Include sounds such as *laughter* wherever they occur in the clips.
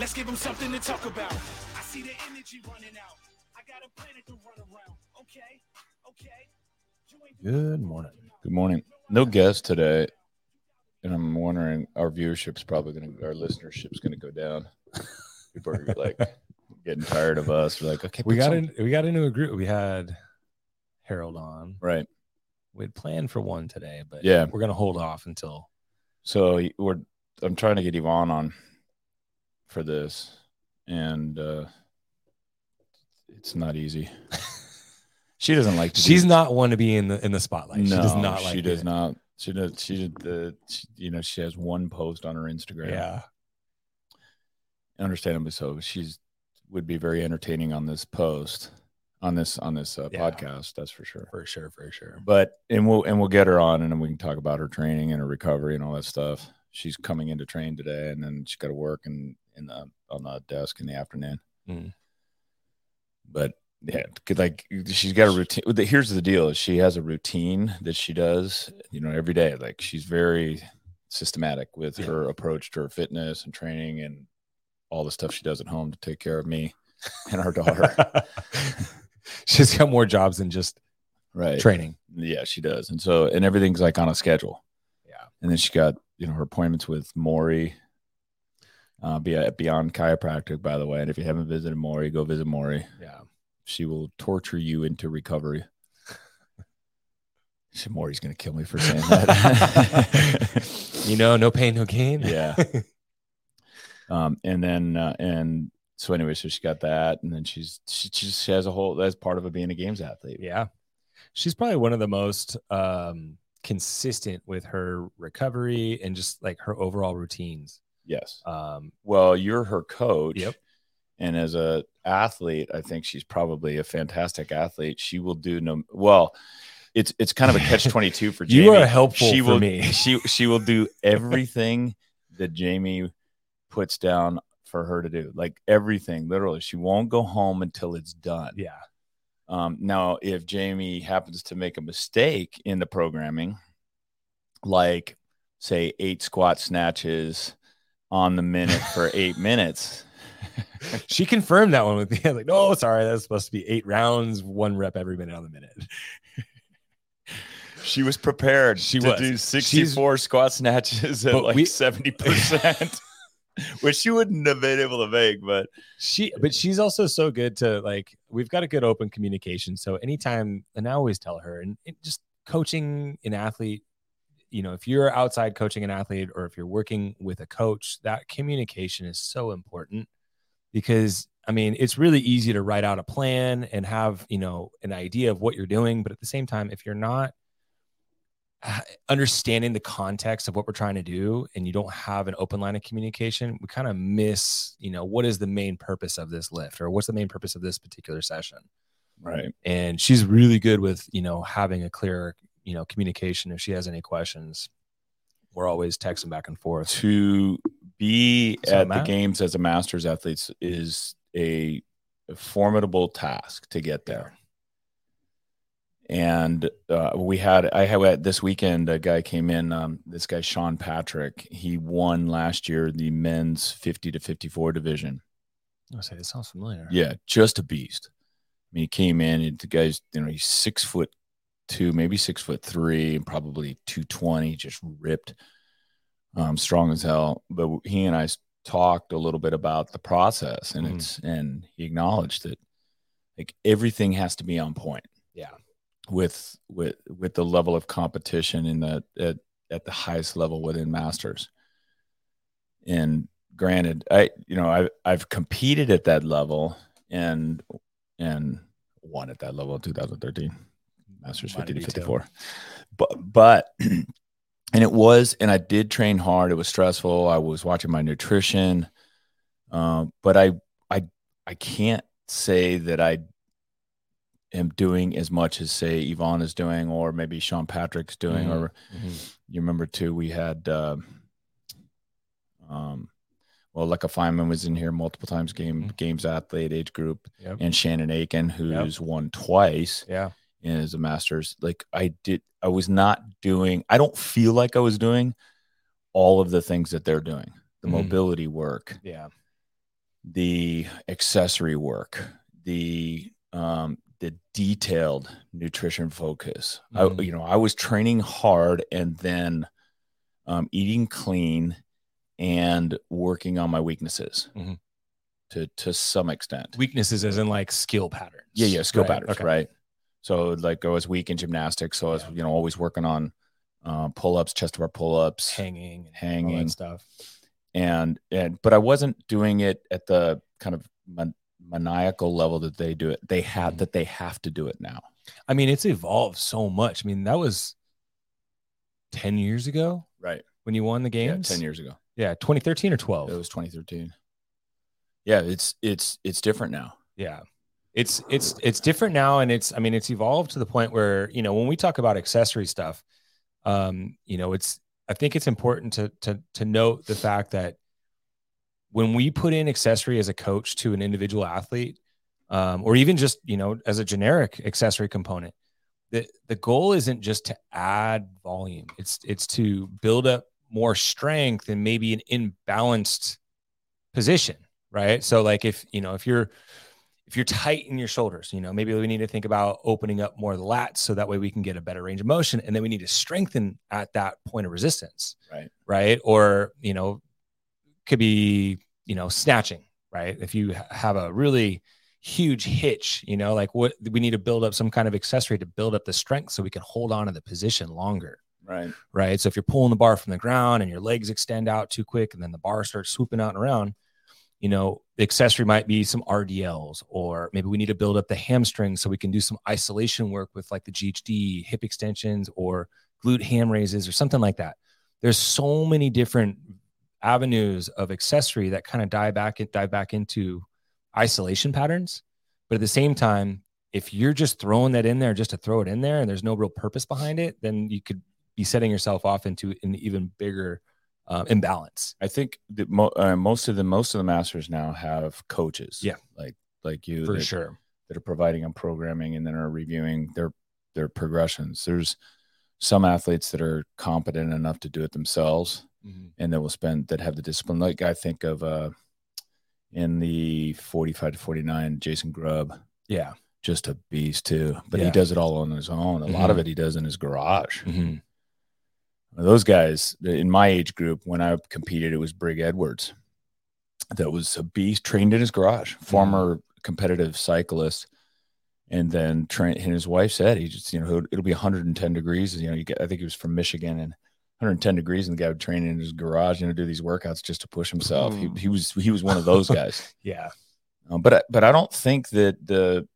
Let's give them something to talk about. I see the energy running out. I got a planet to run around. Okay, okay. Good morning. Good morning. No guest today, and I'm wondering our viewership's probably going to, our listenership's going to go down. People are like *laughs* getting tired of us. We're like, okay, We got in. We got into a group. We had Harold on. right. We had planned for one today, but Yeah. we're gonna hold off until. So we're, I'm trying to get Yvonne on for this, and uh, it's not easy. *laughs* she doesn't like to. do- She's not one to be in the in the spotlight. No, she does not like. She does it. not. She does. She did the. She, you know, she has one post on her Instagram. Yeah. understandably so. She's would be very entertaining on this post, on this on this uh, Yeah. podcast. That's for sure. For sure. For sure. But and we'll and we'll get her on, and then we can talk about her training and her recovery and all that stuff. She's coming into train today, and then she's got to work and in the on the desk in the afternoon. Mm. But yeah, like she's got a routine. Here's the deal: she has a routine that she does, you know, every day. Like she's very systematic with Yeah. her approach to her fitness and training and all the stuff she does at home to take care of me and our daughter. *laughs* She's got more jobs than just right. training. Yeah, she does. And so, and everything's like on a schedule. Yeah. And then she got, you know, her appointments with Maury, uh, be- Beyond Chiropractic, by the way. And if you haven't visited Maury, go visit Maury. Yeah. She will torture you into recovery. *laughs* She, Maury's going to kill me for saying that. *laughs* You know, no pain, no gain. *laughs* yeah. Um, and then, uh, and so anyway, so she got that. And then she's, she, she has a whole, that's part of a being a games athlete. Yeah. She's probably one of the most um, consistent with her recovery and just like her overall routines. Yes. Um, Well, you're her coach. Yep. And as a athlete, I think she's probably a fantastic athlete. She will do no well. It's it's kind of a catch *laughs* twenty two for Jamie. You are helpful She for will me. she she will do everything that Jamie puts down for her to do. Like everything, literally. She won't go home until it's done. yeah. Um, now, if Jamie happens to make a mistake in the programming, like say eight squat snatches on the minute for eight *laughs* minutes, She confirmed that one with me. *laughs* Like, no, sorry, that's supposed to be eight rounds, one rep every minute on the minute. *laughs* she was prepared She to was. do 64 squat snatches at like we- 70%, which she wouldn't have been able to make. But She, but she's also so good to like. We've got a good open communication. So anytime, and I always tell her, and it, just coaching an athlete, you know, if you're outside coaching an athlete or if you're working with a coach, that communication is so important because I mean, it's really easy to write out a plan and have, you know, an idea of what you're doing. But at the same time, if you're not understanding the context of what we're trying to do and you don't have an open line of communication, we kind of miss, you know, what is the main purpose of this lift or what's the main purpose of this particular session. right. And she's really good with, you know, having a clear, you know, communication. If she has any questions, we're always texting back and forth. To be So, at the games as a master's athlete is a formidable task to get there. and uh, we had I had this weekend a guy came in. Um, this guy Sean Patrick. He won last year the men's fifty to fifty four division. I say this sounds familiar. Yeah, just a beast. I mean, he came in. And the guy's you know he's six foot two, maybe six foot three, and probably two twenty. Just ripped, um, strong as hell. But he and I talked a little bit about the process, and Mhm. it's and he acknowledged that like everything has to be on point Yeah. with with with the level of competition in the at, at the highest level within masters and granted i you know i i've competed at that level and and won at that level in 2013 masters Might 50 to 54 but but *clears throat* and it was and i did train hard it was stressful i was watching my nutrition um but i i i can't say that i am doing as much as say Yvonne is doing, or maybe Sean Patrick's doing, Mhm. or you remember too, we had um, um well, Lecca Feynman was in here multiple times, game Mhm. games athlete age group, Yep. and Shannon Aiken, who's won twice Yeah. As a masters. Like I did, I was not doing. I don't feel like I was doing all of the things that they're doing. The Mhm. mobility work, Yeah. the accessory work, the um, the detailed nutrition focus. I, Mhm. you know, I was training hard and then um, eating clean and working on my weaknesses Mhm. to to some extent. Weaknesses as in like skill patterns. Yeah, yeah, skill Right, patterns, okay. right? So like I was weak in gymnastics, so I was Yeah. you know always working on uh, pull ups, chest to bar pull ups, Hanging, Hanging. stuff. and and but I wasn't doing it at the kind of man- maniacal level that they do it. They have Mhm. that they have to do it now. I mean, it's evolved so much. I mean, that was 10 years ago Right. when you won the Yeah, ten years ago. Yeah, 2013 or 12. It was 2013. Yeah, it's it's it's different now. Yeah. It's it's it's different now and it's I mean it's evolved to the point where, you know, when we talk about accessory stuff, um, you know, it's I think it's important to to to note the fact that when we put in accessory as a coach to an individual athlete, um, or even just, you know, as a generic accessory component, the the goal isn't just to add volume. It's it's to build up more strength and maybe an imbalanced position, right? So like if, you know, if you're if you're tight in your shoulders, you know, maybe we need to think about opening up more of the lats so that way we can get a better range of motion. And then we need to strengthen at that point of resistance. Right. Right. Or, you know, could be, you know, snatching, right? If you have a really huge hitch, you know, like what we need to build up some kind of accessory to build up the strength so we can hold on to the position longer Right. right? So if you're pulling the bar from the ground and your legs extend out too quick and then the bar starts swooping out and around, you know, the accessory might be some RDLs, or maybe we need to build up the hamstring so we can do some isolation work with like the GHD, hip extensions, or glute ham raises, or something like that. There's so many different avenues of accessory that kind of dive back dive back into isolation patterns. But at the same time, if you're just throwing that in there just to throw it in there and there's no real purpose behind it, then you could be setting yourself off into an even bigger um, imbalance. I think that mo- uh, most of the most of the masters now have coaches. Yeah. Like like you For that, sure. that are providing them programming and then are reviewing their their progressions. There's some athletes that are competent enough to do it themselves and that will spend that have the discipline. Like I think of uh in the 45 to 49, Jason Grubb, Yeah. just a beast too. But he does it all on his own. A lot of it he does in his garage. hmm Those guys in my age group, when I competed, it was Brig Edwards. That was a beast, trained in his garage, former competitive cyclist. And then Trent and his wife said he just, you know, it'll be 110 degrees. You know, you get, I think he was from Michigan and 110 degrees, and the guy would train in his garage, you know, do these workouts just to push himself. He, he was, he was one of those guys. *laughs* Yeah. Um, but I- but I don't think that the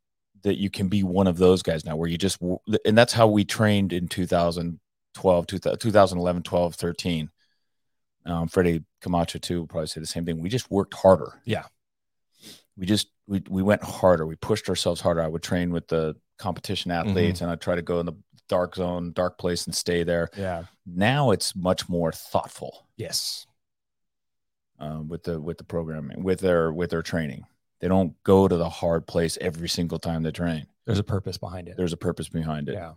that you can be one of those guys now where you just and that's how we trained in 2012 2000 2011 12 13 um, Freddie Camacho too will probably say the same thing we just worked harder Yeah. we just we, we went harder we pushed ourselves harder I would train with the competition athletes and I'd try to go in the dark zone dark place and stay there Yeah. now it's much more thoughtful Yes. uh, with the with the programming with their with their training. They don't go to the hard place every single time they train. There's a purpose behind it. There's a purpose behind it, Yeah.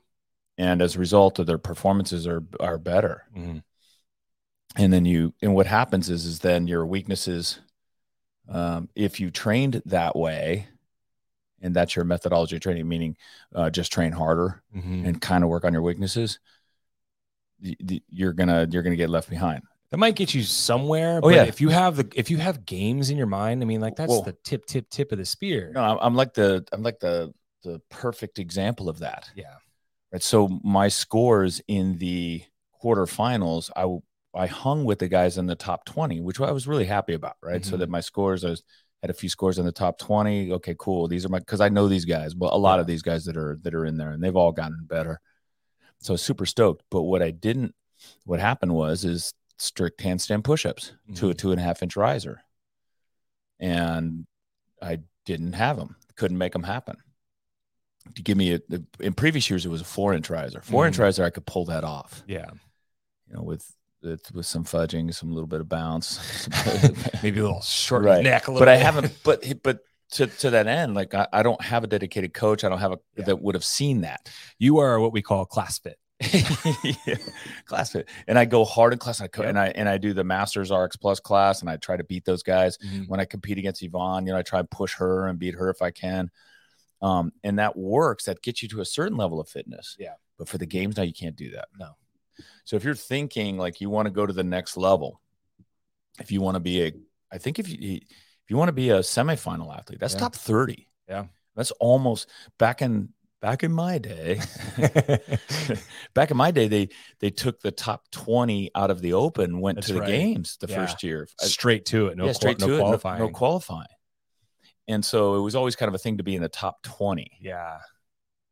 And as a result of their performances are are better. Mhm. And then you and what happens is is then your weaknesses, um, if you trained that way, and that's your methodology of training, meaning uh, just train harder Mhm. and kind of work on your weaknesses, you're gonna you're gonna get left behind. That might get you somewhere. Oh, but yeah. If you have the if you have games in your mind, I mean, like that's Well- the tip, tip, tip of the spear. No, I'm, I'm like the I'm like the the perfect example of that. Yeah. Right. So my scores in the quarterfinals, I I hung with the guys in the top 20, which I was really happy about. Right. So Mhm. that my scores, I was, had a few scores in the top 20. Okay, cool. These are my because I know these guys, but a lot of these guys that are that are in there and they've all gotten better. So super stoked. But what I didn't, what happened was is strict handstand push-ups to a Mhm. two and a half inch riser. And I didn't have them, couldn't make them happen. To give me a, in previous years, it was a four inch riser. 4 inch Mhm. riser, I could pull that off, Yeah. you know, with with, with some fudging, some little bit of bounce. *laughs* Maybe a little short Right. neck a little but I haven't. But but to to that end, like I, I don't have a dedicated coach. I don't have a Yeah. that would have seen that. You are what we call class fit. *laughs* yeah, class fit. And I go hard in class and I, co- Yep. and I and I do the Masters RX Plus class and I try to beat those guys. Mhm. When I compete against Yvonne, you know, I try and push her and beat her if I can. Um, and that works. That gets you to a certain level of fitness. Yeah. But for the games now, you can't do that. No. So if you're thinking like you want to go to the next level, if you want to be a, I think if you if you want to be a semifinal athlete, that's Yeah. top thirty. Yeah. That's almost back in back in my day. *laughs* back in my day, they they took the top twenty out of the open, went That's to the right. games the Yeah. first year. Straight to it. No, yeah, qual- straight no to qualifying. it, no, no qualifying. And so it was always kind of a thing to be in the top 20. yeah.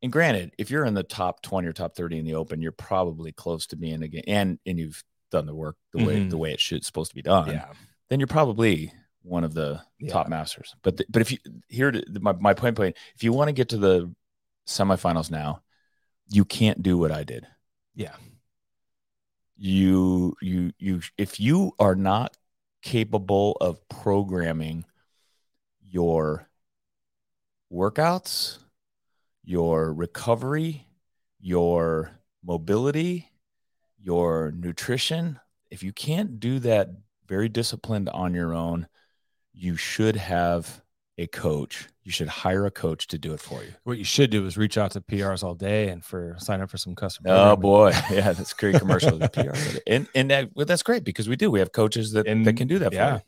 And granted, if you're in the top 20 or top 30 in the open, you're probably close to being again and and you've done the work the way Mhm. the way it should supposed to be done. Yeah. Then you're probably one of the top masters. But the, but if you here to, my my point point, if you want to get to the semifinals now, you can't do what I did. Yeah. you you you if you are not capable of programming your workouts your recovery your mobility your nutrition if you can't do that very disciplined on your own you should have a coach you should hire a coach to do it for you What you should do is reach out to PRs all day and for sign up for some custom. Oh boy, *laughs* yeah, that's great commercial. the PR, and and that, well, that's great because we do. We have coaches that And- that can do that for yeah. you,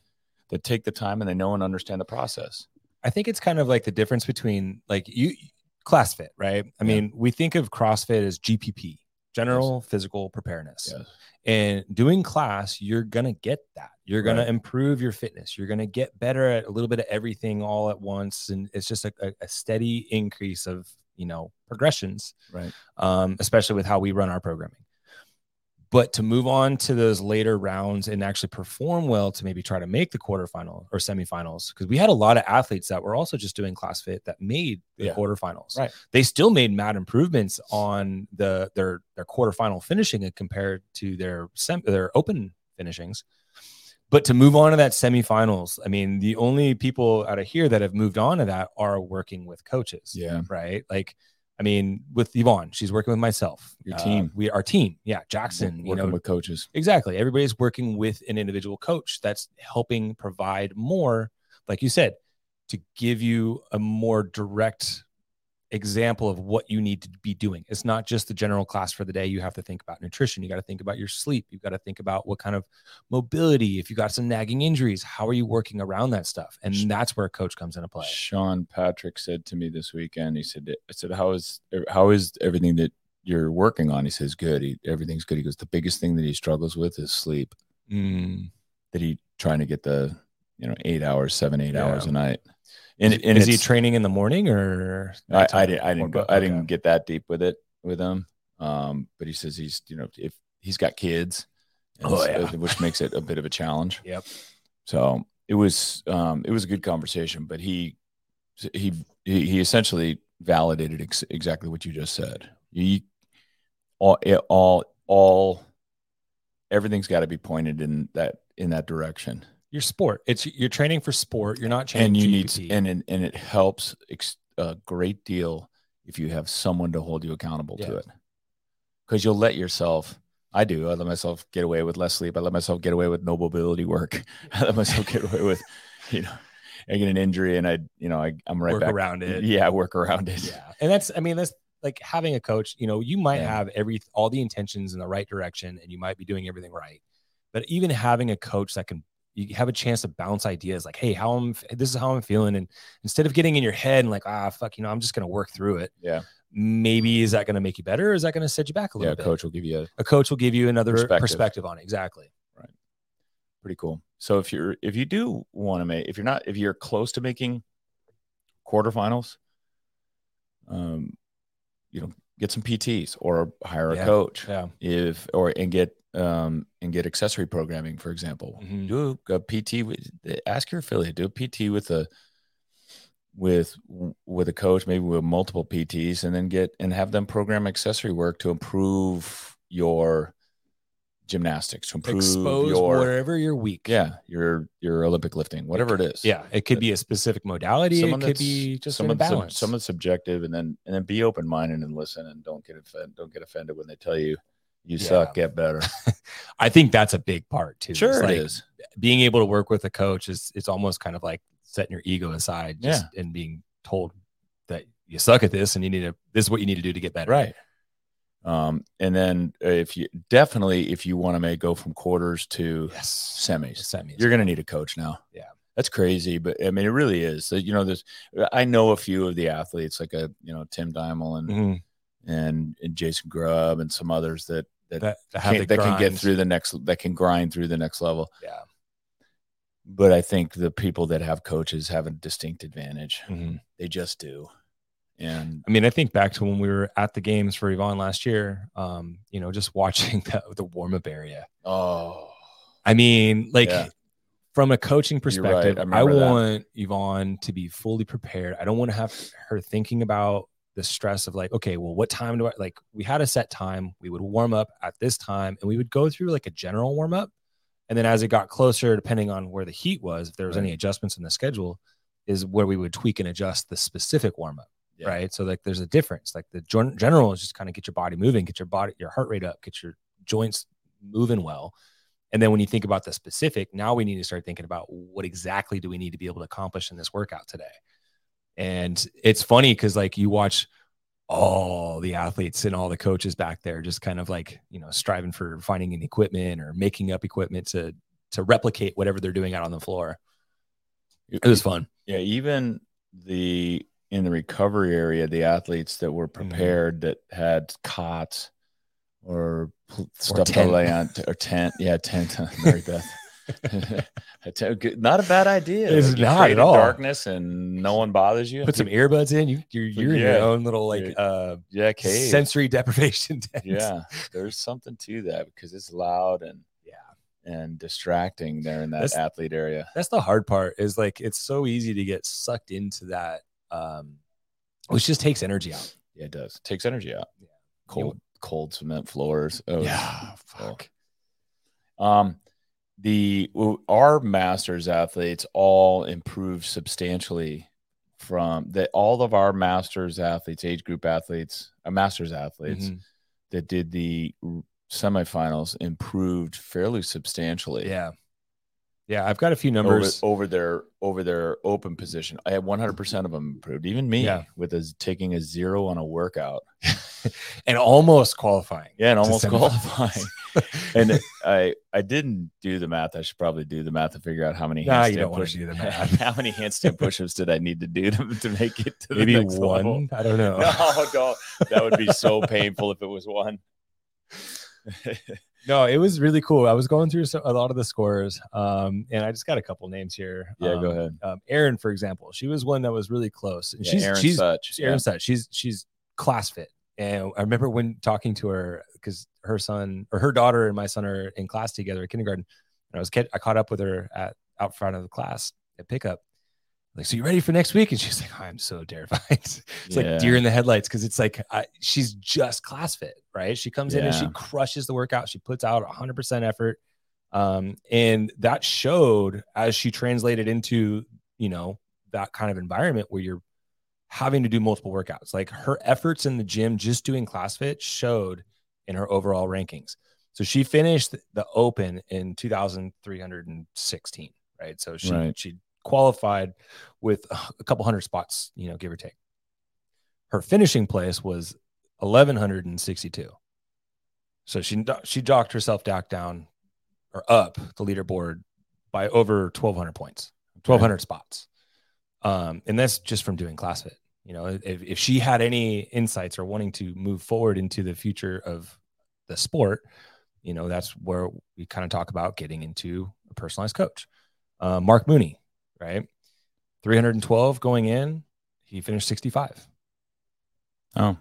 that take the time and they know and understand the process. I think it's kind of like the difference between like you class fit, right? I Yeah. mean, we think of CrossFit as GPP, general physical preparedness. Yes. And doing class, you're gonna get that. You're gonna improve your fitness. You're gonna get better at a little bit of everything all at once, and it's just a, a, a steady increase of you know progressions. Right. um, especially with how we run our programming. But to move on to those later rounds and actually perform well to maybe try to make the quarterfinal or semifinals, because we had a lot of athletes that were also just doing class fit that made the Yeah. quarterfinals. Right. They still made mad improvements on the their their quarterfinal finishing compared to their sem- their open finishings. But to move on to that semifinals, I mean, the only people out of here that have moved on to that are working with coaches Yeah. right? Like, I mean, with Yvonne, she's working with myself. Your Uh, team. we our team, yeah, Jackson. You working know, with coaches. exactly. Everybody's working with an individual coach that's helping provide more, like you said, to give you a more direct example of what you need to be doing. It's not just the general class for the day. You have to think about nutrition. You got to think about your sleep. You've got to think about what kind of mobility. If you got some nagging injuries, how are you working around that stuff? And that's where a coach comes into play. Sean Patrick said to me this weekend. He said, "I said how is how is everything that you're working on?" He says, "Good. He, everything's good." He goes, "The biggest thing that he struggles with is sleep. Mm. That he trying to get the you know eight hours, seven eight hours a night." And is, and is he training in the morning or I, I didn't I didn't go? I didn't get that deep with it with him. Um, but he says he's you know if he's got kids, Oh, yeah. which makes it a bit of a challenge. *laughs* Yep. So it was um it was a good conversation, but he he he, he essentially validated ex- exactly what you just said. You all it, all all everything's got to be pointed in that in that direction. Your sport. It's you're training for sport. You're not training and you GPP. need and and it helps ex- a great deal if you have someone to hold you accountable to it because you'll let yourself i do i let myself get away with less sleep i let myself get away with no mobility work *laughs* i let myself get away with *laughs* you know i get an injury and i you know I, i'm right work back around it. yeah work around it Yeah. And that's I mean that's like having a coach, you know, you might Yeah. have every all the intentions in the right direction and you might be doing everything right. But even having a coach that can you have a chance to bounce ideas like, hey, how I'm this is how I'm feeling. And instead of getting in your head and like, ah, fuck, you know, I'm just gonna work through it. Yeah. Maybe is that gonna make you better or is that gonna set you back a yeah little bit? coach will give you a A coach will give you another Perspective. perspective on it. Exactly. Right. Pretty cool so if you're if you do want to make if you're not if you're close to making quarterfinals um you know get some pts or hire a Yeah. coach Yeah. if or and get um and get accessory programming for example Mhm. do a pt with ask your affiliate do a pt with a with with a coach maybe with multiple pts and then get and have them program accessory work to improve your gymnastics to improve expose your wherever you're weak. yeah your your Olympic lifting, whatever it is. Yeah. It could be a specific modality. It could be just some balance. some of subjective, and then and then be open minded and listen, and don't get offended. Don't get offended when they tell you you Yeah. suck. Get better. *laughs* I think that's a big part too. Sure, like is. being able to work with a coach is it's almost kind of like setting your ego aside just, and being told that you suck at this and you need to this is what you need to do to get better. Right. Um, and then if you definitely if you want to make go from quarters to Yes. semis, Semis. you're going to need a coach now. Yeah. That's crazy, but I mean, it really is. So, you know, there's, I know a few of the athletes, like a, you know, Tim Diamond and, Mhm. and, and Jason Grubb and some others that, that, that, can, that can get through the next, that can grind through the next level. Yeah. But I think the people that have coaches have a distinct advantage. Mhm. They just do. And I mean, I think back to when we were at the games for Yvonne last year. Um, you know, just *laughs* watching the, the warm up area. oh, I mean, like Yeah. from a coaching You're right. perspective, I I, that. want Yvonne to be fully prepared. I don't want to have her thinking about the stress of like, okay, well, what time do I like? We had a set time. We would warm up at this time, and we would go through like a general warm up, and then as it got closer, depending on where the heat was, if there was Right. any adjustments in the schedule, is where we would tweak and adjust the specific warm up. Yeah. Right. So like, there's a difference. Like the gen- general is just kind of get your body moving, get your body, your heart rate up, get your joints moving well. And then when you think about the specific, now we need to start thinking about what exactly do we need to be able to accomplish in this workout today. And it's funny because like you watch all the athletes and all the coaches back there just kind of like, you know, striving for finding an equipment or making up equipment to to replicate whatever they're doing out on the floor. It was fun. Yeah, even the in the recovery area, the athletes that were Mm-hmm. prepared that had cots or pl- stuff to tent. lay on or tent. Yeah, tent. Mary *laughs* Beth. A tent- good- not a bad idea. It's you not at all. Darkness and no one bothers you. Put some earbuds in. You you're, you're in your own little like Yeah. uh yeah, cave. sensory deprivation *laughs* tent. yeah, there's something to that because it's loud and Yeah. and distracting there in that That's- athlete area. that's the hard part is like it's so easy to get sucked into that um which just takes energy out Yeah, it does. takes energy out. Yeah. Cold, cold cement floors. Oh, yeah Oh. fuck Um, the our masters athletes all improved substantially from that. All of our masters athletes, age group athletes, uh, masters athletes Mhm. that did the semifinals improved fairly substantially. yeah yeah i've got a few numbers over their over their open position, I had 100 percent of them improved. Even me, Yeah. with a, taking a zero on a workout, *laughs* and almost qualifying yeah, and almost qualifying. *laughs* *laughs* and I I didn't do the math. I should probably do the math to figure out how many Nah, you don't push- do the *laughs* math. how many handstand push-ups did I need to do to, to make it to maybe the next one level? i don't know *laughs* No, don't. That would be so painful if it was one. no it was really cool i was going through a lot of the scores um and i just got a couple names here Yeah, um, go ahead. um Erin, for example she was one that was really close and Yeah, she's Erin she's Such. She's Erin Such. She's she's class fit. And I remember when talking to her because her son or her daughter and my son are in class together at kindergarten. And I was I caught up with her at out front of the class at pickup. Like, so you ready for next week? And she's like, I'm so terrified. *laughs* it's Yeah. like deer in the headlights because it's like I, she's just class fit, right? She comes in and she crushes the workout. She puts out 100% effort, um, and that showed as she translated into you know that kind of environment where you're having to do multiple workouts. Like her efforts in the gym just doing ClassFit showed in her overall rankings. So she finished the open in 2316, right? So she Right. she qualified with a couple hundred spots, you know, give or take. Her finishing place was 1162. So she she docked herself down or up the leaderboard by over 1200 points, 1200 spots. Um, and that's just from doing ClassFit. You know, if, if she had any insights or wanting to move forward into the future of the sport, you know, that's where we kind of talk about getting into a personalized coach. Uh, Mark Mooney, right? 312 going in, he finished 65. Oh,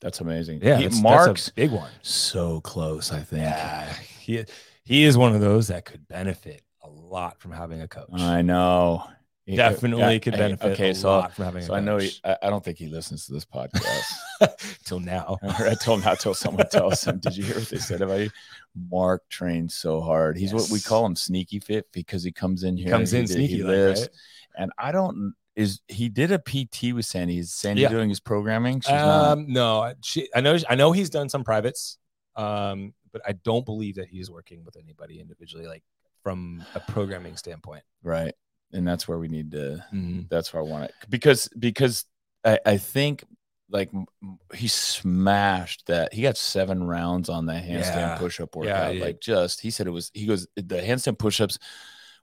that's amazing. Yeah, He- that's, Mark's that's a big one. so close. I think. Yeah, he he is one of those that could benefit a lot from having a coach. I know. He- definitely could benefit Okay, a so lot from having. so a I know he. I, I don't think he listens to this podcast. *laughs* till now. I told him not till someone tells him. Did you hear what they said about you? Mark trains so hard. He's what we call him sneaky fit because he comes in He here. comes in did- sneaky, He like, right? and I don't. Is he did a PT with Sandy? Is Sandy Yeah. doing his programming? She's not. Um, no, she, I know. I know he's done some privates, um, but I don't believe that he's working with anybody individually, like from a programming standpoint. right, and that's where we need to. Mhm. That's where I want it because because I, I think like m- m- he smashed that. He got seven rounds on the handstand Yeah. push-up Yeah, workout. like just he said it was. He goes the handstand push-ups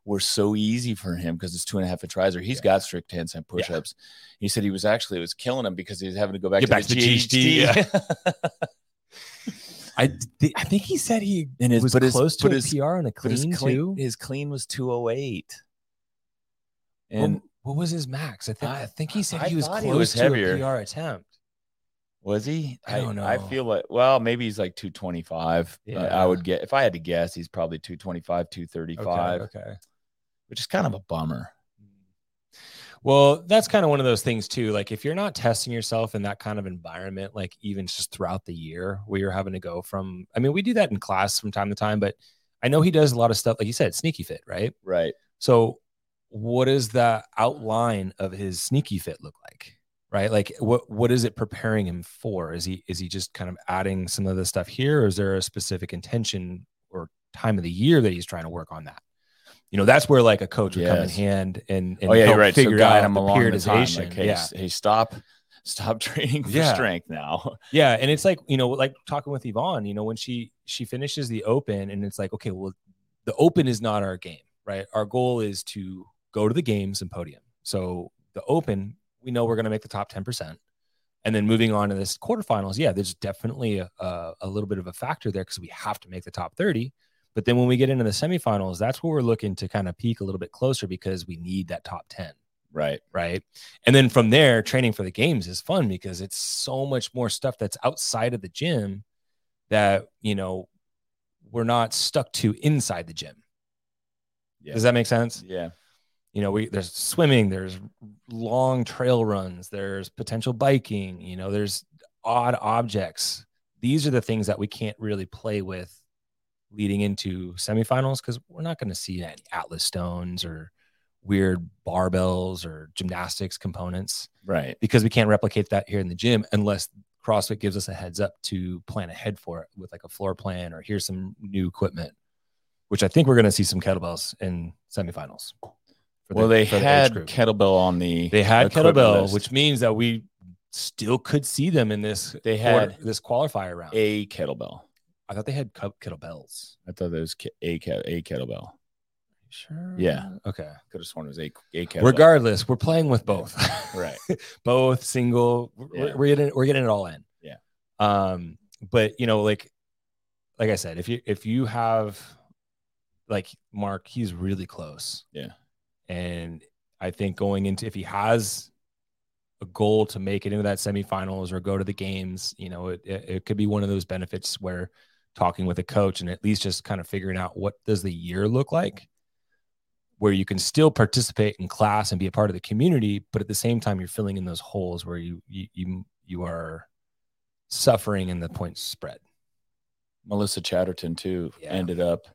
were so easy for him because it's two and a half inch riser. He's Yeah. got strict handstand push-ups. He said he was actually it was killing him because he was having to go back, Get to, back the to the GHD. GHD, *laughs* I th- I think he said he And his- was but his- close to but a his- PR on a but his clean clean, too. his clean was 208. What- And what, was his max? I think I, I- think he said I he was close he was to heavier. a PR attempt. was he? I don't know. I feel like well, maybe he's like 225. Uh, I would get if I had to guess, he's probably 225, 235, Okay. okay. which is kind of a bummer. Well, that's kind of one of those things too. Like if you're not testing yourself in that kind of environment, like even just throughout the year where you're having to go from, I mean, we do that in class from time to time, but I know he does a lot of stuff, like you said, sneaky fit, right? Right. So what does the outline of his sneaky fit look like? Right. Like what what is it preparing him for? Is he is he just kind of adding some of the stuff here, or is there a specific intention or time of the year that he's trying to work on that? You know, that's where like a coach would come in hand and, and oh yeah, right. Figure guide out him the along the periodization. Like, hey, yeah. hey, stop, stop *laughs* training for Yeah. strength now. Yeah, and it's like you know, like talking with Yvonne. You know, when she she finishes the open, and it's like, okay, well, the open is not our game, right? Our goal is to go to the games and podium. So the open, we know we're going to make the top ten percent, and then moving on to this quarterfinals, yeah, there's definitely a, a, a little bit of a factor there because we have to make the top thirty. But then when we get into the semifinals, that's where we're looking to kind of peak a little bit closer because we need that top ten Right. right? And then from there, training for the games is fun because it's so much more stuff that's outside of the gym that, you know, we're not stuck to inside the gym. Yeah. Does that make sense? Yeah. You know, we there's swimming, there's long trail runs, there's potential biking, you know, there's odd objects. These are the things that we can't really play with leading into semifinals because we're not going to see any Atlas stones or weird barbells or gymnastics components Right. because we can't replicate that here in the gym unless CrossFit gives us a heads up to plan ahead for it with like a floor plan or here's some new equipment, which I think we're going to see some kettlebells in semifinals. Well, the- they the had group. kettlebell on the. they had kettlebell, list. which means that we still could see them in this. They quarter- had this qualifier round. a kettlebell. I thought they had ket- kettlebells. I thought there was a ke- a kettlebell. Sure. Yeah. Okay. Could have sworn it was a a kettlebell. Regardless, we're playing with both. Right. *laughs* both single. We're, we're getting we're getting it all in. Yeah. Um, but you know, like like I said, if you if you have like Mark, he's really close. Yeah. And I think going into if he has a goal to make it into that semifinals or go to the games, you know, it, it, it could be one of those benefits where talking with a coach and at least just kind of figuring out what does the year look like where you can still participate in class and be a part of the community, but at the same time you're filling in those holes where you you you, you are suffering in the point spread. Melissa Chatterton too Yeah. ended up.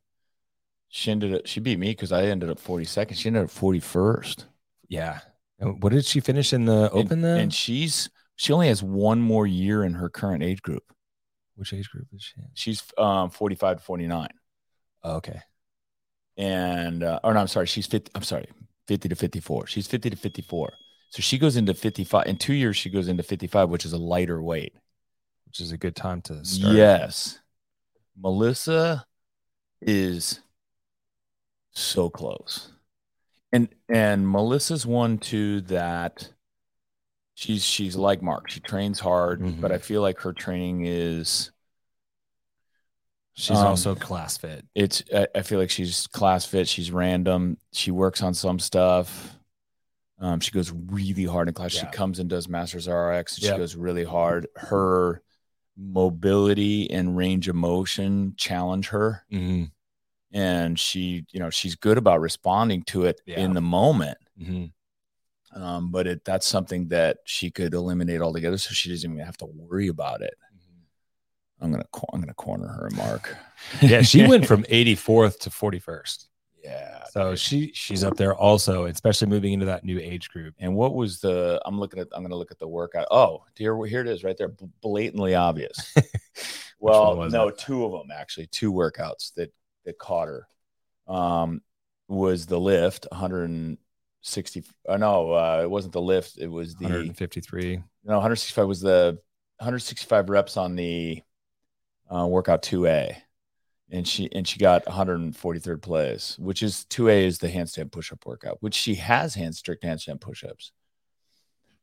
She ended up. She beat me because I ended up forty second. She ended up forty first. Yeah. And What did she finish in the open and, then? and she's she only has one more year in her current age group. Which age group is she in? She's um forty five to forty nine, Oh, okay. and uh, or no, I'm sorry, she's fifty. I'm sorry, fifty to fifty four. She's fifty to fifty four. So she goes into fifty five in two years. She goes into fifty five, which is a lighter weight. Which is a good time to start. Yes. Melissa is so close. And and Melissa's one too that she's she's like Mark. She trains hard, Mhm. but I feel like her training is She's Um, also class fit. it's I, I feel like she's class fit, she's random, she works on some stuff. Um, she goes really hard in class. Yeah. She comes and does Masters RX. And Yep. She goes really hard. Her mobility and range of motion challenge her. Mhm. And she, you know, she's good about responding to it Yeah. in the moment. Mhm. Um, but it that's something that she could eliminate altogether, so she doesn't even have to worry about it. I'm gonna I'm gonna corner her, Mark. *laughs* Yeah, she went from *laughs* 84th to 41st. yeah. So dude. she she's up there also, especially moving into that new age group. And what was the? I'm looking at. I'm going to look at the workout. Oh, here, here it is, right there, blatantly obvious. *laughs* well, no, it? two of them actually, two workouts that that caught her. Um, was the lift 160? Uh, no, uh, it wasn't the lift. It was the 153. no 165 was the 165 reps on the uh, workout 2A, and she and she got 143rd place, which is 2A is the handstand push-up workout, which she has hand strict handstand push-ups.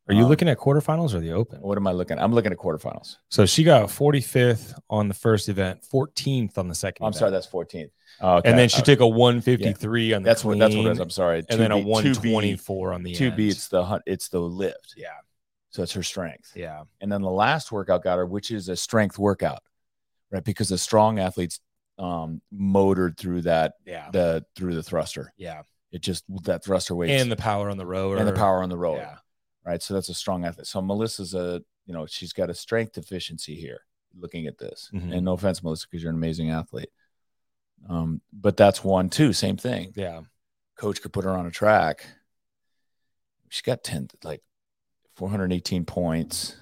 Are you Um, looking at quarterfinals or the open? What am I looking? at? I'm looking at quarterfinals. So she got 45th on the first event, 14th on the second. I'm event. sorry, that's 14th. Oh, okay. and then she Uh, took a 153 on the that's what that's what it is. I'm sorry. and then a 2B 2B 124 on the Two end. B, it's the it's the lift. yeah, So it's her strength. yeah, And then the last workout got her, which is a strength workout, right? Because the strong athletes um motored through that yeah, the through the thruster. yeah, It just that thruster weight and the power on the rower and the power on the rower, Yeah, right? So that's a strong athlete. So Melissa's a you know she's got a strength deficiency here. Looking at this, Mhm. and no offense, Melissa, because you're an amazing athlete. Um, but that's one too. Same thing. yeah, Coach could put her on a track. She's got ten like 418 points,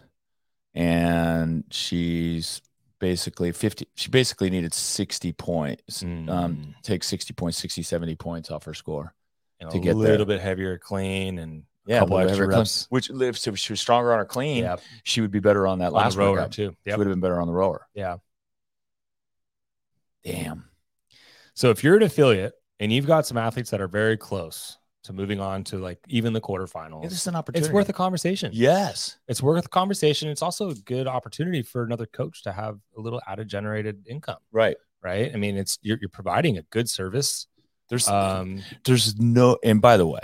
and she's basically 50. She basically needed 60 points. Um, Mm. take 60 points, 60, 70 points off her score. And to a get a little there. bit heavier clean and Yeah, couple extra reps. comes- which lives if she was stronger on her clean, Yeah, she would be better on that on last rower workout. too. She would have been better on the rower. Yeah. Damn. So if you're an affiliate and you've got some athletes that are very close to moving on to like even the quarterfinals, It is an opportunity. it's worth a conversation. Yes. It's worth a conversation. It's also a good opportunity for another coach to have a little added generated income, Right. right? I mean, it's you're, you're providing a good service. There's Um, there's no and by the way,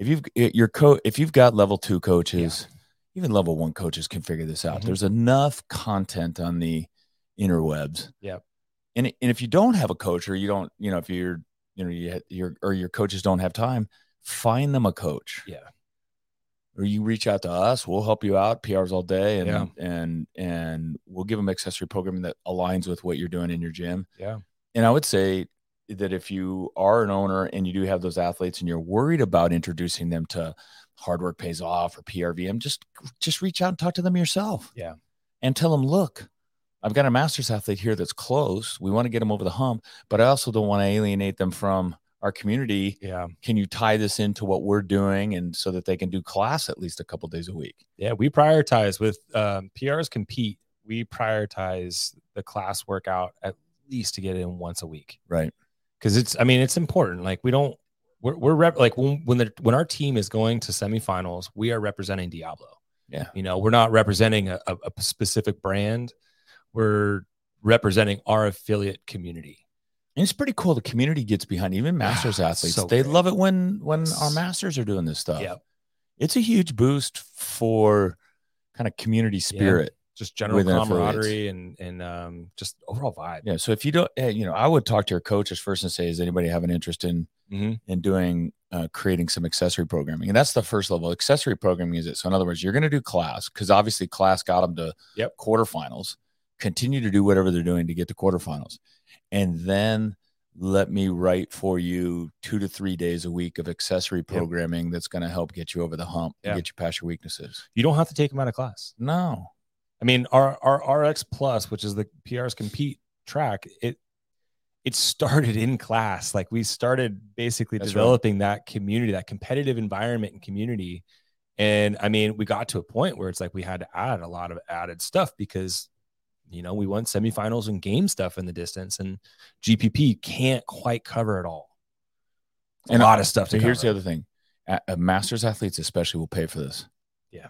if you've your co if you've got level two coaches, even level one coaches can figure this out. Mhm. There's enough content on the interwebs. Yep. And and if you don't have a coach or you don't, you know, if you're you know you your or your coaches don't have time, find them a coach. Yeah. Or you reach out to us, we'll help you out. PRs all day, and Yeah. and and we'll give them accessory programming that aligns with what you're doing in your gym. yeah. And I would say that if you are an owner and you do have those athletes and you're worried about introducing them to hard work pays off or PRVM, just just reach out and talk to them yourself. Yeah. And tell them, look, I've got a master's athlete here that's close. We want to get them over the hump, but I also don't want to alienate them from our community. Yeah. Can you tie this into what we're doing and so that they can do class at least a couple days a week? Yeah. We prioritize with um, PRs compete. We prioritize the class workout at least to get in once a week. Right. Because it's i mean it's important like we don't we're, we're rep, like when when the when our team is going to semifinals we are representing diablo Yeah. you know we're not representing a, a, a specific brand we're representing our affiliate community And it's pretty cool. The community gets behind even masters Ah, athletes. so they great. love it when when our masters are doing this stuff. yeah it's a huge boost for kind of community spirit. Just general Within camaraderie and and um just overall vibe Yeah. So if you don't, you know, I would talk to your coaches first and say, does anybody have an interest in Mhm. in doing uh, creating some accessory programming? And that's the first level. Accessory programming is it. So in other words, you're going to do class because obviously class got them to Yep. quarterfinals. Continue to do whatever they're doing to get to quarterfinals, and then let me write for you two to three days a week of accessory programming that's going to help get you over the hump Yeah. and get you past your weaknesses. you don't have to take them out of class No. I mean, our our RX Plus, which is the PRs compete track, it it started in class. Like we started basically That's right. developing that community, that competitive environment and community. And I mean, we got to a point where it's like we had to add a lot of added stuff because you know we won semifinals and game stuff in the distance, and GPP can't quite cover it all. A And lot of stuff So to here's the other thing: A- a masters athletes, especially, will pay for this. Yeah.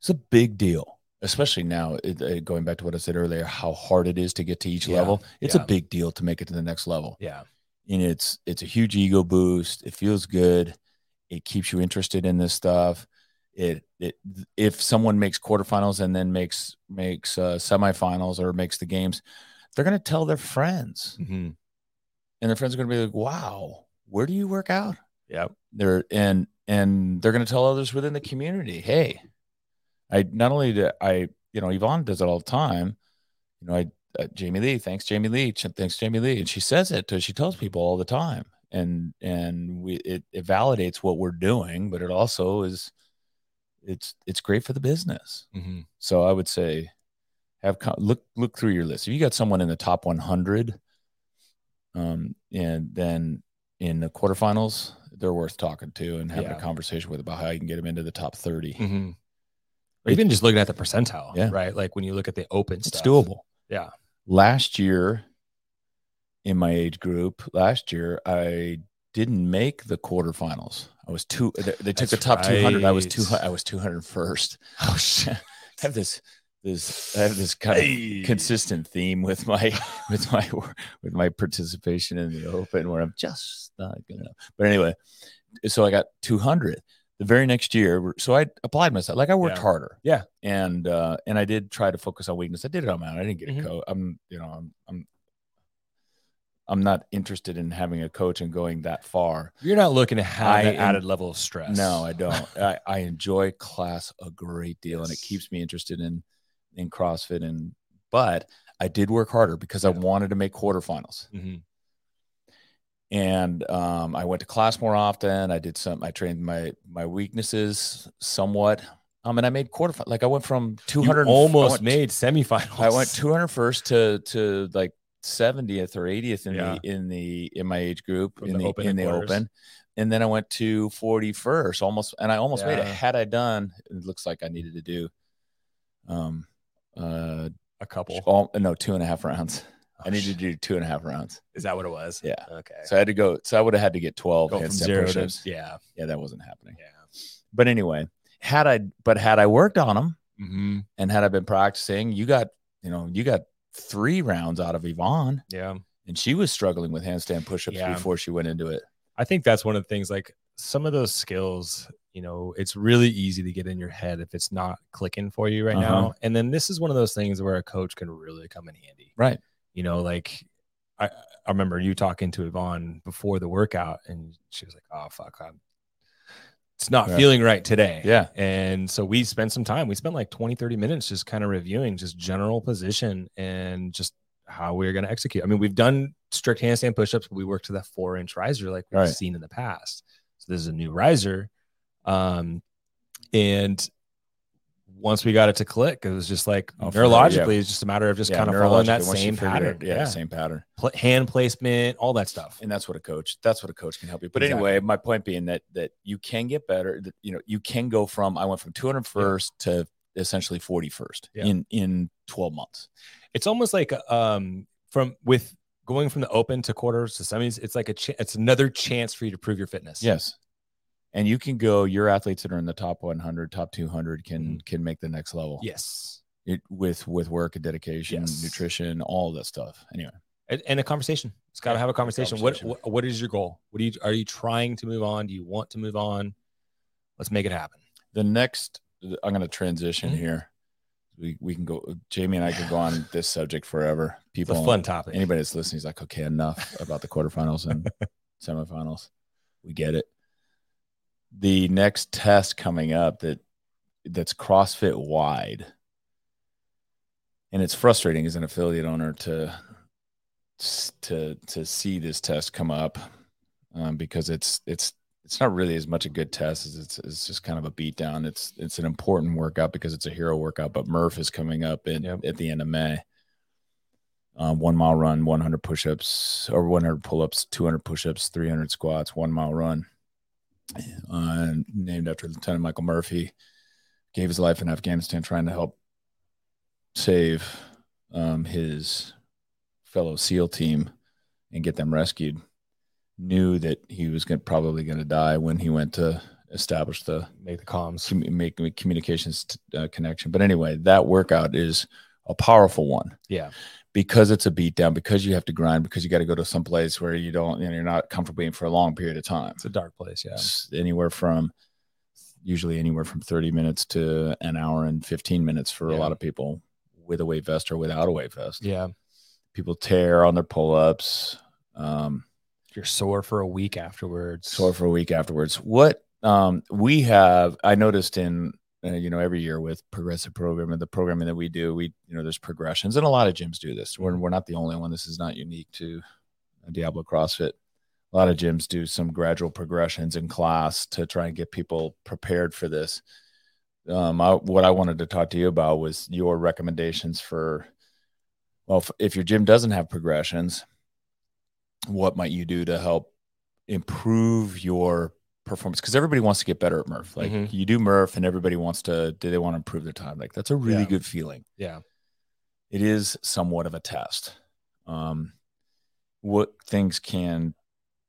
it's a big deal, especially now. It, uh, going back to what I said earlier, how hard it is to get to each Yeah, level. It's yeah. a big deal to make it to the next level, Yeah, and it's it's a huge ego boost. It feels good. It keeps you interested in this stuff. It it if someone makes quarterfinals and then makes makes uh, semifinals or makes the games, they're gonna tell their friends. Mhm. and their friends are going to be like, "Wow, where do you work out?" yeah They're and and they're going to tell others within the community, "Hey, I not only do I, you know, Yvonne does it all the time. You know, I uh, Jamie Lee, thanks Jamie Lee, Ch- thanks Jamie Lee, and she says it. To, she tells people all the time, and and we it, it validates what we're doing, but it also is it's it's great for the business. Mm-hmm. So I would say have look look through your list. If you got someone in the top 100, um, and then in the quarterfinals, they're worth talking to and having Yeah. a conversation with about how you can get them into the top 30. Mm-hmm. Or even just looking at the percentile, Yeah. right? Like when you look at the open It's stuff. doable. Yeah. Last year, in my age group, last year I didn't make the quarterfinals. I was two. They, they took the That's top 200. I was right. two. I was 201st. *laughs* Oh shit. *laughs* I have this this I have this kind of consistent theme with my *laughs* with my with my participation in the open where I'm just not enough. But anyway, so I got 200 the very next year. So I applied myself like I worked Yeah. harder. Yeah. And uh and I did try to focus on weakness. I did it on my own. I didn't get Mhm. a coach. I'm you know I'm I'm I'm not interested in having a coach and going that far. You're not looking to have I that added level of stress. No, I don't. *laughs* I, I enjoy class a great deal and it keeps me interested in in CrossFit and but I did work harder because I wanted to make quarterfinals. Mhm. And um, I went to class more often. I did some I trained my my weaknesses somewhat. Um and I made quarterfinal like I went from 200 almost went, made semifinals. I went 201st to to like 70th or 80th in Yeah. the in the in my age group From in the the, open in the quarters. open and then I went to 41st almost and I almost made it had I done it looks like I needed to do um uh a couple. all, no two and a half rounds I Oh, needed shit. to do two and a half rounds Is that what it was? Yeah. Okay. so I had to go so I would have had to get 12 Go handstand push-ups. yeah. yeah that wasn't happening Yeah. but anyway had I but had I worked on them Mm-hmm. and had I been practicing you got you know you got three rounds out of Yvonne Yeah. and she was struggling with handstand push-ups Yeah. before she went into it. I think that's one of the things like some of those skills, you know, it's really easy to get in your head if it's not clicking for you right Uh-huh. now. And then this is one of those things where a coach can really come in handy. Right. You know, like I, I remember you talking to Yvonne before the workout and she was like, Oh fuck, I'm it's not Yeah. feeling right today. Yeah. And so we spent some time. We spent like 20, 30 minutes just kind of reviewing just general position and just how we're going to execute. I mean, we've done strict handstand push-ups, but we worked to that four inch riser like we've Right. seen in the past. So this is a new riser. Um, and once we got it to click, it was just like Oh, neurologically, yeah. it's just a matter of just Yeah, kind of following that neurologically, once you same pattern. it- yeah, same pattern. Pla- hand placement, all that stuff. And that's what a coach, that's what a coach can help you. But Exactly. anyway, my point being that that you can get better. That you know, you can go from I went from 201st to essentially 41st Yeah. in in 12 months. it's almost like um from with going from the open to quarters to semis it's like a ch- it's another chance for you to prove your fitness Yes. And you can go, your athletes that are in the top 100, top 200 can Mm-hmm. can make the next level. yes It, with with work and dedication, Yes. nutrition, all that stuff. Anyway, and, and a conversation it's got to have a conversation. conversation. What, what what is your goal what do you are you trying to move on do you want to move on let's make it happen the next i'm going to transition Mhm. here we, we can go jamie and i could go on *sighs* this subject forever it's people a fun topic anybody that's listening is like okay enough about the quarterfinals and *laughs* semifinals we get it the next test coming up that that's crossfit wide and it's frustrating as an affiliate owner to to to see this test come up um, because it's it's it's not really as much a good test as it's it's just kind of a beatdown. It's it's an important workout because it's a hero workout. But Murph is coming up in, Yep. at the end of May. Um, one mile run, 100 push-ups or 100 pull-ups, 200 push-ups, 300 squats, one mile run. Uh, named after Lieutenant Michael Murphy, gave his life in Afghanistan trying to help save um, his fellow SEAL team and get them rescued. Knew that he was going probably going to die when he went to establish the make the comms commu- make, make communications uh, connection. But anyway, that workout is a powerful one yeah because it's a beatdown, because you have to grind, because you got to go to some place where you don't, you know, you're not comfortable being for a long period of time. it's a dark place yeah It's anywhere from usually anywhere from 30 minutes to an hour and 15 minutes for a lot of people with a weight vest or without a weight vest. yeah People tear on their pull ups. Um, You're sore for a week afterwards. sore for a week afterwards. What um, we have, I noticed in uh, you know every year with progressive programming, the programming that we do, we you know there's progressions, and a lot of gyms do this. We're we're not the only one. This is not unique to Diablo CrossFit. A lot of gyms do some gradual progressions in class to try and get people prepared for this. Um, I, what I wanted to talk to you about was your recommendations for, well, if, if your gym doesn't have progressions, what might you do to help improve your performance? Because everybody wants to get better at Murph. Like Mhm. you do Murph, and everybody wants to. Do they want to improve their time? Like that's a really Yeah. good feeling. Yeah. It is somewhat of a test. Um, what things can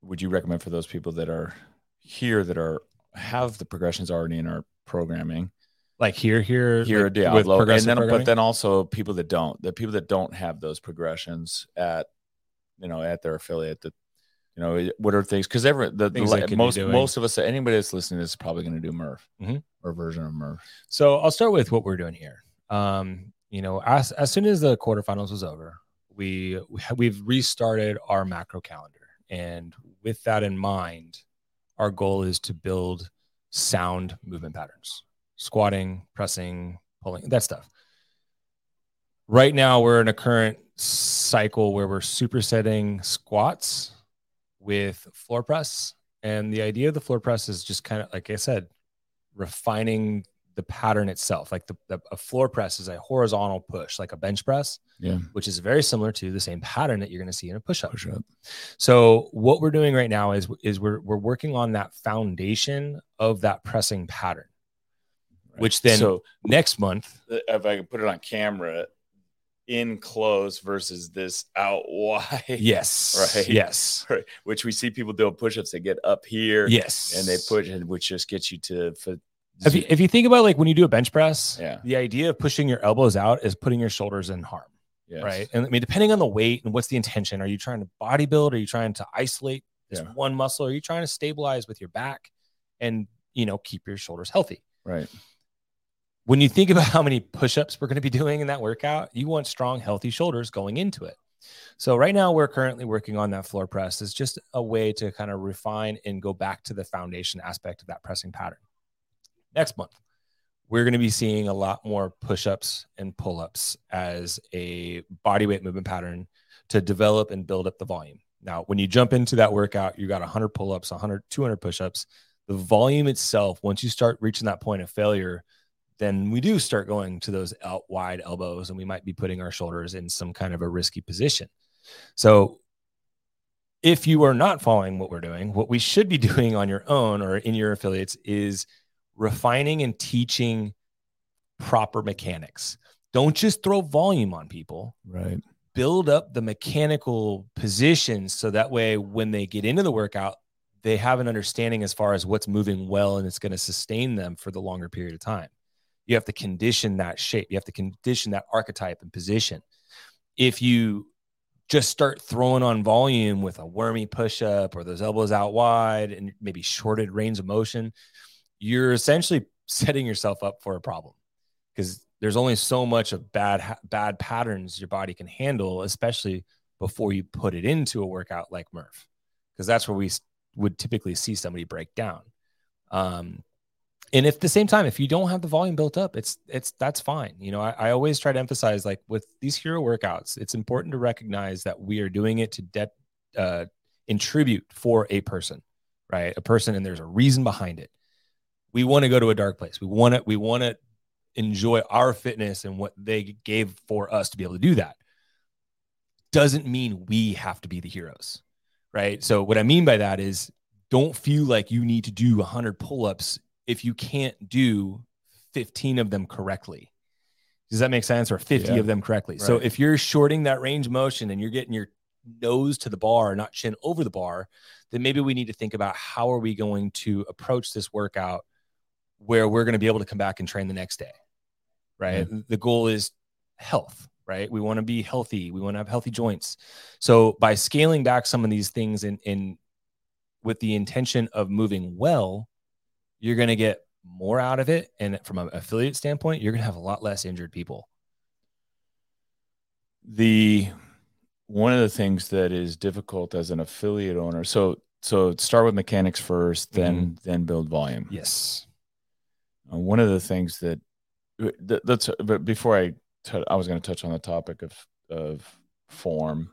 would you recommend for those people that are here that are have the progressions already in our programming Like here, here, here like, at Diablo, and then but then also people that don't, the people that don't have those progressions at, you know, at their affiliate. That you know, what are things? Because every the, the Things they most most of us, anybody that's listening is probably going to do Murph Mhm. or version of Murph. So I'll start with what we're doing here. Um, you know, as as soon as the quarterfinals was over, we we we've restarted our macro calendar, and with that in mind, our goal is to build sound movement patterns, squatting, pressing, pulling, that stuff. Right now, we're in a current cycle where we're supersetting squats with floor press, and the idea of the floor press is just kind of like I said, refining the pattern itself. Like the, the a floor press is a horizontal push, like a bench press, Yeah, which is very similar to the same pattern that you're going to see in a push up. push up. So what we're doing right now is is we're we're working on that foundation of that pressing pattern. Which then- so Next month, if I can put it on camera, in close versus this out *laughs* wide. yes, Right. yes, *laughs* Right. Which we see people doing push-ups. They get up here. yes, and they push it, which just gets you to. If you, if you think about like when you do a bench press, Yeah. the idea of pushing your elbows out is putting your shoulders in harm. yes. right? And I mean, depending on the weight and what's the intention, are you trying to bodybuild? Are you trying to isolate this Yeah. one muscle? Are you trying to stabilize with your back and you know keep your shoulders healthy? Right. When you think about how many push-ups we're going to be doing in that workout, you want strong, healthy shoulders going into it. So right now we're currently working on that floor press. It's just a way to kind of refine and go back to the foundation aspect of that pressing pattern. Next month, we're going to be seeing a lot more push-ups and pull-ups as a body weight movement pattern to develop and build up the volume. Now, when you jump into that workout, you got 100 pull-ups, 100 200 push-ups. The volume itself, once you start reaching that point of failure, then we do start going to those out wide elbows and we might be putting our shoulders in some kind of a risky position. So if you are not following what we're doing, what we should be *laughs* doing on your own or in your affiliates is refining and teaching proper mechanics. Don't just throw volume on people. Right. Build up the mechanical positions so that way when they get into the workout, they have an understanding as far as what's moving well and it's going to sustain them for the longer period of time. You have to condition that shape. You have to condition that archetype and position. If you just start throwing on volume with a wormy push up or those elbows out wide and maybe shorted range of motion, you're essentially *laughs* setting yourself up for a problem because there's only so much of bad bad patterns your body can handle, especially before you put it into a workout like Murph, because that's where we would typically see somebody break down. Um, and at the same time, if you don't have the volume built up, it's it's that's fine. You know, I, I always try to emphasize like with these hero workouts, it's important to recognize that we are doing it to de- uh, in tribute for a person, right? A person, and there's a reason behind it. We want to go to a dark place. We want to we want to enjoy our fitness and what they gave for us to be able to do that. Doesn't mean we have to be the heroes, right? So what I mean by that is don't feel like you need to do 100 pull-ups if you can't do 15 of them correctly. Does that make sense? Or 50 Yeah. of them correctly. So if you're shorting that range of motion and you're getting your nose to the bar, not chin over the bar, then maybe we need to think about how are we going to approach this workout where we're going to be able to come back and train the next day. Right. The goal is health, right? We want to be healthy. We want to have healthy joints. So by scaling back some of these things in, in with the intention of moving well, you're going to get more out of it. And from an affiliate standpoint, you're going to have a lot less injured people. The one of the things that is difficult as an affiliate owner. So so start with mechanics first, then then build volume. Yes. Uh, one of the things that that- that's but before I I was going to touch on the topic of of form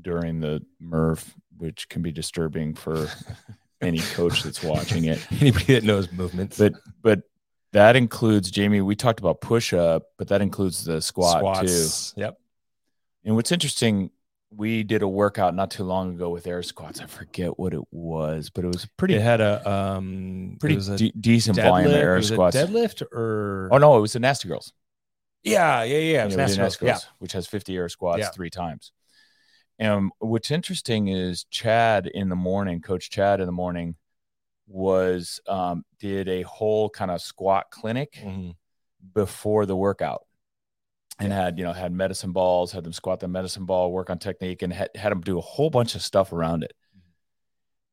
during the Murph, which can be disturbing for *laughs* any coach that's watching it. *laughs* Anybody that knows movements. But but that includes Jamie. We talked about push up, but that includes the squat too. Yep. And what's interesting, we did a workout not too long ago with air squats. I forget what it was, but it was pretty It had a um pretty a de- decent volume of deadlift- air squats. deadlift or Oh no, it was the Nasty Girls. yeah, yeah, yeah. It was Yeah, Nasty Girls. Girls, which has 50 air squats Yeah. three times. And what's interesting is Chad in the morning, Coach Chad in the morning, was um, did a whole kind of squat clinic Yeah. Mhm. before the workout and had you know had medicine balls had them squat the medicine ball work on technique and had, had them do a whole bunch of stuff around it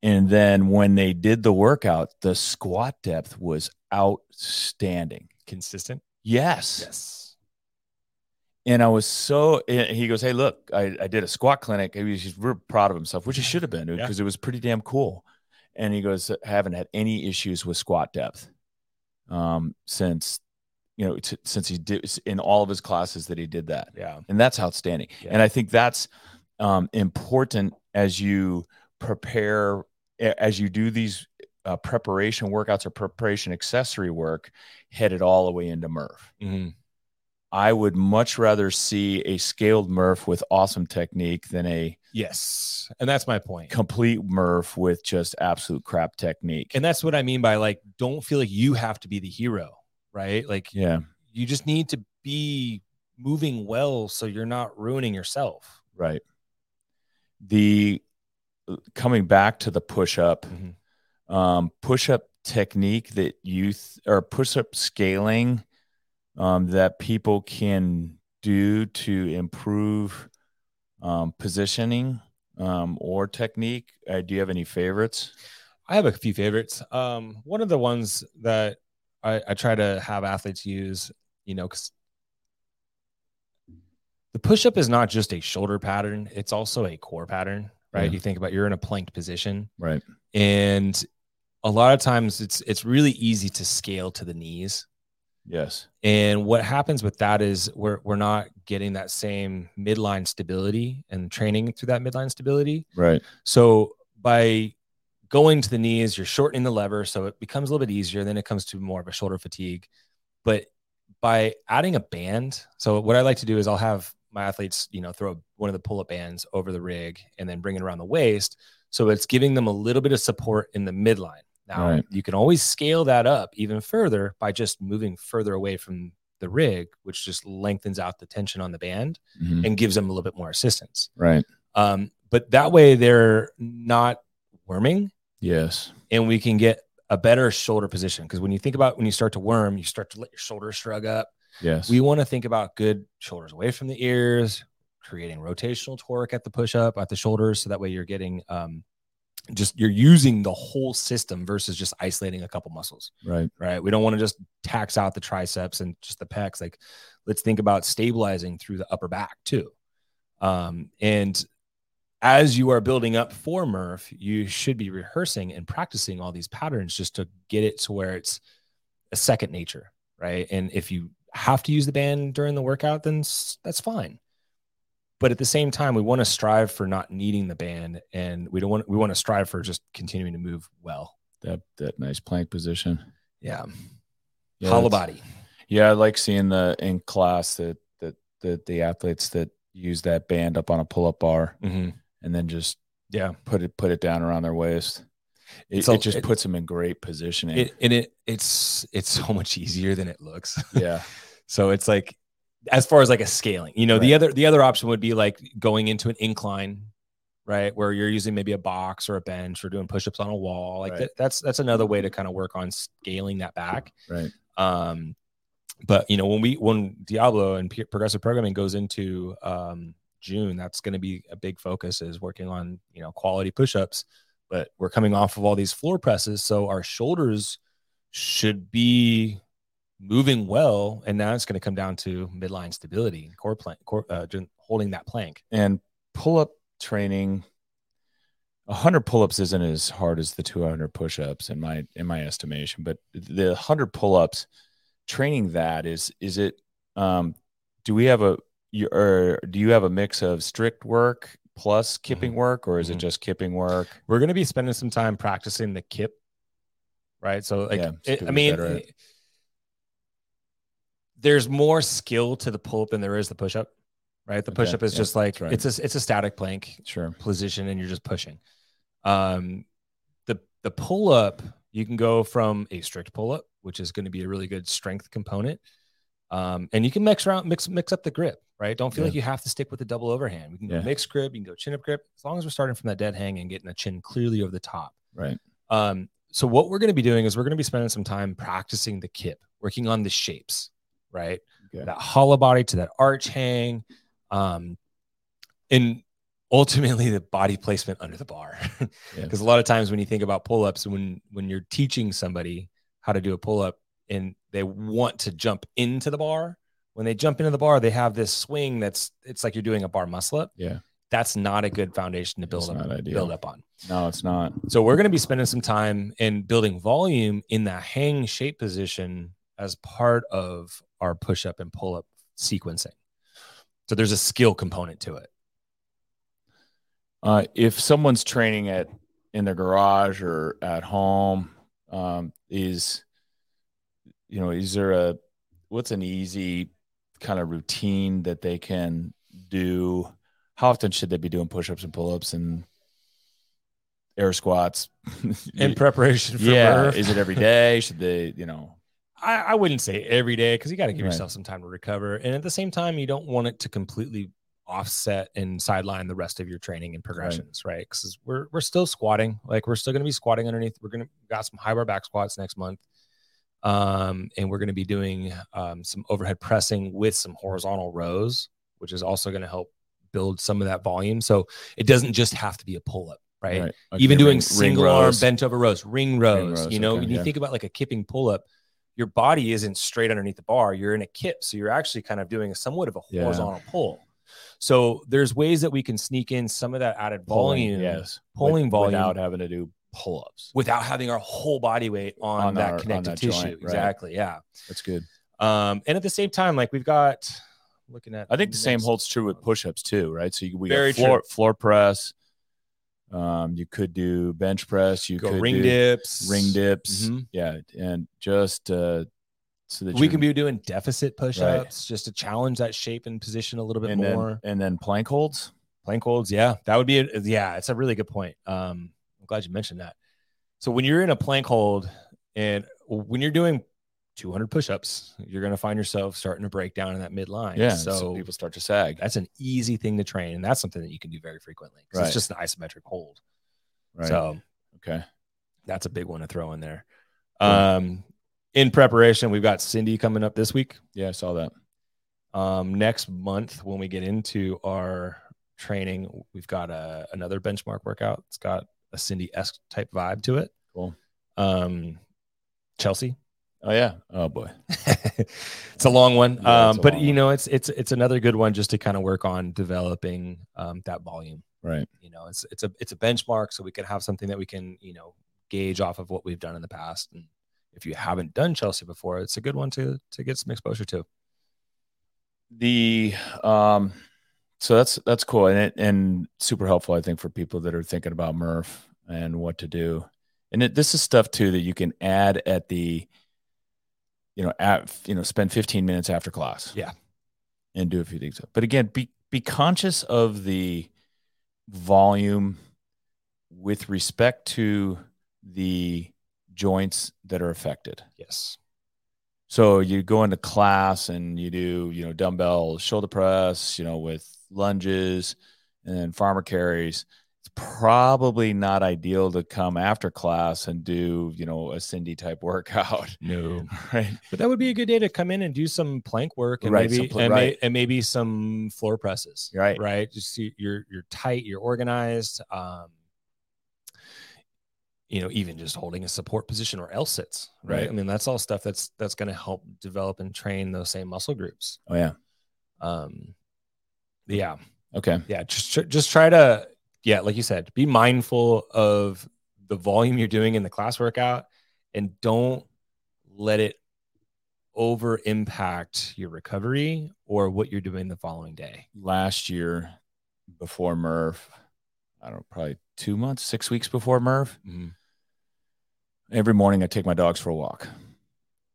and then when they did the workout the squat depth was outstanding Consistent. yes Yes. And i was so he goes hey look i, I did a squat clinic he was just real proud of himself which he should have been Yeah. because it was pretty damn cool and he goes I haven't had any issues with squat depth um since you know t- since he did in all of his classes that he did that Yeah. and that's outstanding Yeah. and i think that's um, important as you prepare as you do these uh, preparation workouts or preparation accessory work headed all the way into murph Mhm. I would much rather see a scaled murph with awesome technique than a Yes. And that's my point. complete murph with just absolute crap technique And that's what I mean by like, don't feel like you have to be the hero, right? Like yeah you just need to be moving well so you're not ruining yourself. right the coming back to the push up Mhm. um, push up technique that youth or push up scaling um, that people can do to improve um, positioning um, or technique. Uh, do you have any favorites? I have a few favorites. Um, one of the ones that I, I try to have athletes use, you know, because the push up is not just a shoulder pattern, it's also a core pattern, right? Yeah. You think about you're in a planked position, Right. and a lot of times it's it's really easy to scale to the knees. Yes. And what happens with that is we're we're not getting that same midline stability and training through that midline stability. Right. So by going to the knees, you're shortening the lever, so it becomes a little bit easier. Then it comes to more of a shoulder fatigue. But by adding a band, so what I like to do is I'll have my athletes, you know, throw one of the pull-up bands over the rig and then bring it around the waist. So it's giving them a little bit of support in the midline. Now Right. you can always scale that up even further by just moving further away from the rig, which just lengthens out the tension on the band Mhm. and gives them a little bit more assistance. Right. Um, but that way they're not worming Yes. and we can get a better shoulder position. Because when you think about when you start to worm, you start to let your shoulders shrug up. Yes. We want to think about good shoulders away from the ears, creating rotational torque at the push up at the shoulders. So that way you're getting um, just you're using the whole system versus just isolating a couple muscles right. right? We don't want to just tax out the triceps and just the pecs. Like, let's think about stabilizing through the upper back too. Um, and as you are building up for Murph, you should be rehearsing and practicing all these patterns just to get it to where it's a second nature, right? And if you have to use the band during the workout, then that's fine. But at the same time, we want to strive for not needing the band, and we don't want we want to strive for just continuing to move well. That that nice plank position. Yeah, Yeah, hollow body. Yeah, I like seeing the in class that that that the athletes that use that band up on a pull up bar Mm-hmm. and then just Yeah. put it put it down around their waist. It, It's a- it just it- puts them in great positioning. It and it it's it's so much easier than it looks. yeah. *laughs* so it's like as far as like a scaling, you know, the other the other option would be like going into an incline, right? Where you're using maybe a box or a bench or doing push-ups on a wall. Like Right. that, that's that's another way to kind of work on scaling that back. Right. Um, but you know, when we when Diablo and P- progressive programming goes into um June, that's going to be a big focus is working on you know quality push-ups. But we're coming off of all these floor presses, so our shoulders should be moving well, and now it's going to come down to midline stability, core plank, core, uh, holding that plank. And pull up training, hundred pull ups isn't as hard as the two hundred push ups in my in my estimation. But the hundred pull ups, training that is is it? Um, do we have a you or do you have a mix of strict work plus kipping work, or is it Mhm. just kipping work? We're going to be spending some time practicing the kip, right? So, like, Yeah, it- I mean, it. There's more skill to the pull up than there is the push up, right? The push up is yeah, just like right. it's a it's a static plank Sure. position, and you're just pushing. Um, the the pull up you can go from a strict pull up, which is going to be a really good strength component, um, and you can mix around mix mix up the grip, right? Don't feel Yeah. like you have to stick with the double overhand. We can go Yeah. mixed grip, you can go chin up grip, as long as we're starting from that dead hang and getting the chin clearly over the top. Right. Um, so what we're going to be doing is we're going to be spending some time practicing the kip, working on the shapes, right? Okay. That hollow body to that arch hang, um, and ultimately the body placement under the bar. *laughs* Yeah. Because a lot of times when you think about pull-ups, when when you're teaching somebody how to do a pull-up and they want to jump into the bar, when they jump into the bar, they have this swing that's it's like you're doing a bar muscle up. Yeah. That's not a good foundation to build up build up on. No, it's not. So we're going to be spending some time in building volume in that hang shape position as part of our push up and pull up sequencing. So there's a skill component to it. Uh, if someone's training at in their garage or at home, um, is you know, is there a what's an easy kind of routine that they can do? How often should they be doing push-ups and pull-ups and air squats? *laughs* In preparation for yeah, Murph, is it every day? Should they, you know? I, I wouldn't say every day because you got to give Right. yourself some time to recover. And at the same time, you don't want it to completely offset and sideline the rest of your training and progressions, right? Because we're we're still squatting, like we're still going to be squatting underneath. We're gonna got some high bar back squats next month, um, and we're going to be doing um, some overhead pressing with some horizontal rows, which is also going to help build some of that volume. So it doesn't just have to be a pull up, right? Right. even doing ring- ring single arm bent over rows, ring rows. rows, you know, okay, when you yeah. think about like a kipping pull up, your body isn't straight underneath the bar. You're in a kip, so you're actually kind of doing a somewhat of a Yeah. horizontal pull. So there's ways that we can sneak in some of that added Pulling, volume, yes, pulling with- volume without having to do pull-ups. without having our whole body weight on, On that our- on connective that tissue. joint, right. Exactly. Yeah. That's good. Um, and at the same time, like we've got looking at I think the same holds true with push-ups too, right? So you, we Very got floor true. floor press. Um, you could do bench press. You go could ring dips, ring dips. Mhm. Yeah, and just uh, so that We can be doing deficit push-ups just to challenge that shape and position a little bit and more. then and then plank holds. plank holds yeah that would be a, yeah it's a really good point um i'm glad you mentioned that so when you're in a plank hold and when you're doing 200 push-ups you're going to find yourself starting to break down in that midline Yeah, so, so, people start to sag. that's an easy thing to train and that's something that you can do very frequently Right. it's just an isometric hold Right. so okay. that's a big one to throw in there um in preparation we've got cindy coming up this week Yeah, I saw that. um, next month when we get into our training we've got a, another benchmark workout it's got a cindy esque type vibe to it Cool. um chelsea Oh yeah. Oh boy. *laughs* it's a long one Yeah, um but long you know it's it's it's another good one just to kind of work on developing um that volume Right. you know it's it's a it's a benchmark so we can have something that we can you know gauge off of what we've done in the past and if you haven't done chelsea before it's a good one to to get some exposure to The um, so that's that's cool and it, and super helpful. I think for people that are thinking about Murph and what to do. And it, this is stuff too that you can add at the, you know, at you know, spend 15 minutes after class. Yeah. and do a few things. But again, be be conscious of the volume with respect to the joints that are affected. yes So you go into class and you do, you know, dumbbell shoulder press, you know, with lunges and then farmer carries. Probably not ideal to come after class and do, you know, a Cindy type *laughs* workout. no Right. But that would be a good day to come in and do some plank work and Right, maybe some pl- and, may- and maybe some floor presses. Right. Right. Just see you're you're tight, you're organized. Um, you know, even just holding a support position or L sits. Right. Right. I mean, that's all stuff that's that's going to help develop and train those same muscle groups. Oh yeah. Um, yeah. Okay. Yeah, just just try to yeah, like you said, be mindful of the volume you're doing in the class workout and don't let it over impact your recovery or what you're doing the following day. Last year, before Murph, I don't know, probably two months, six weeks before Murph, mm-hmm. every morning I take my dogs for a walk.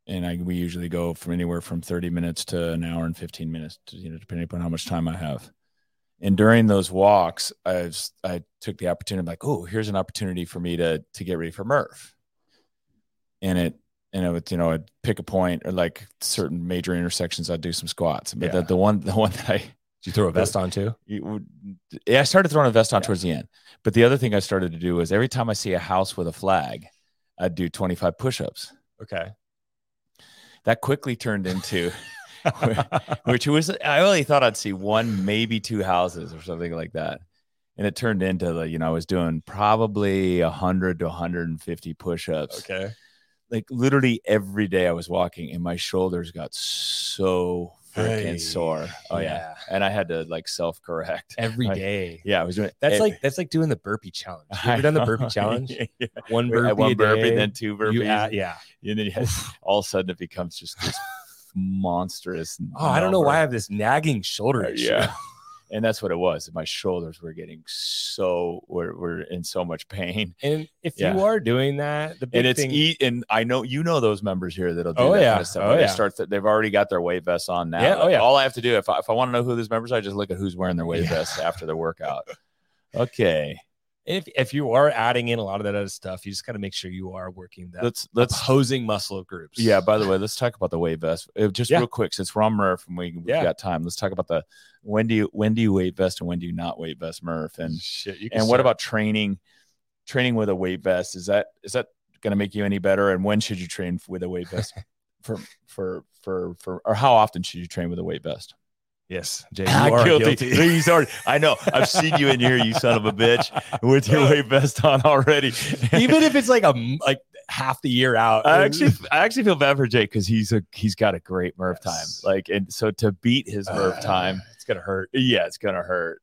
And I, we usually go from anywhere from 30 minutes to an hour and 15 minutes, to, you know, depending upon how much time I have. And during those walks, I was, I took the opportunity, like, oh, here's an opportunity for me to to get ready for Murph. And it, and it would, you know, I'd pick a point or like certain major intersections, I'd do some squats. But Yeah. the, the one, the one that I, Did you throw a *laughs* vest on too? yeah, I started throwing a vest on Yeah. towards the end. But the other thing I started to do was every time I see a house with a flag, I'd do 25 push-ups. Okay. That quickly turned into *laughs* *laughs* which was I only thought I'd see one, maybe two houses or something like that. And it turned into the, you know, I was doing probably 100 to 150 push-ups. okay. Like literally every day I was walking and my shoulders got so freaking Hey, sore. Oh yeah. yeah. And I had to like self-correct. Every Like, day. Yeah, I was doing That's ev- like that's like doing the burpee challenge. You ever done the burpee *laughs* challenge? Yeah. One I- uh, burpee, one burpee, then two burpees. You add, yeah. and then you had, *laughs* all of a sudden it becomes just this monstrous. Oh, I don't know why I have this nagging shoulder Uh, issue. yeah. *laughs* And that's what it was. My shoulders were getting so were, were in so much pain. And if Yeah. you are doing that, the big And it's thing, e- and I know you know those members here that'll do Oh, that yeah. kind of stuff. Oh, they yeah. start th- they've already got their weight vests on now. Yeah, oh, yeah. All I have to do if I, if I want to know who those members are, I just look at who's wearing their weight Yeah. vests after the workout. *laughs* Okay. If if you are adding in a lot of that other stuff, you just got to make sure you are working that Let's let's opposing muscle groups. Yeah. By the way, let's talk about the weight vest. Uh, Just Yeah. real quick, since we're on Murph and we, we've Yeah. got time, let's talk about the when do you when do you weight vest and when do you not weight vest Murph and shit. And what about training? Training with a weight vest is that is that going to make you any better? And when should you train with a weight vest? *laughs* for for for for or how often should you train with a weight vest? Yes, Jay, *laughs* you are guilty. He's already. I know. I've seen you in here, you son of a bitch, with your weight vest on already. *laughs* Even if it's like a like half the year out. I actually, I actually feel bad for Jake because he's a he's got a great Murph Yes. time. Like, and so to beat his Murph Uh, time, it's gonna hurt. yeah, it's gonna hurt.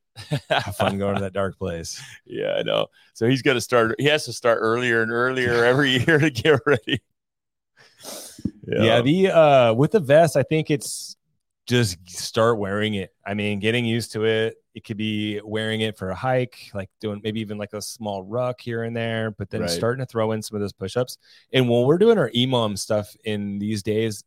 Have fun going to that dark place. *laughs* Yeah, I know. So he's gonna start. He has to start earlier and earlier every year to get ready. Yeah. the uh with the vest, I think it's just start wearing it. I mean, getting used to it. It could be wearing it for a hike, like doing maybe even like a small ruck here and there, but then Right. starting to throw in some of those push-ups. And when we're doing our EMOM stuff in these days,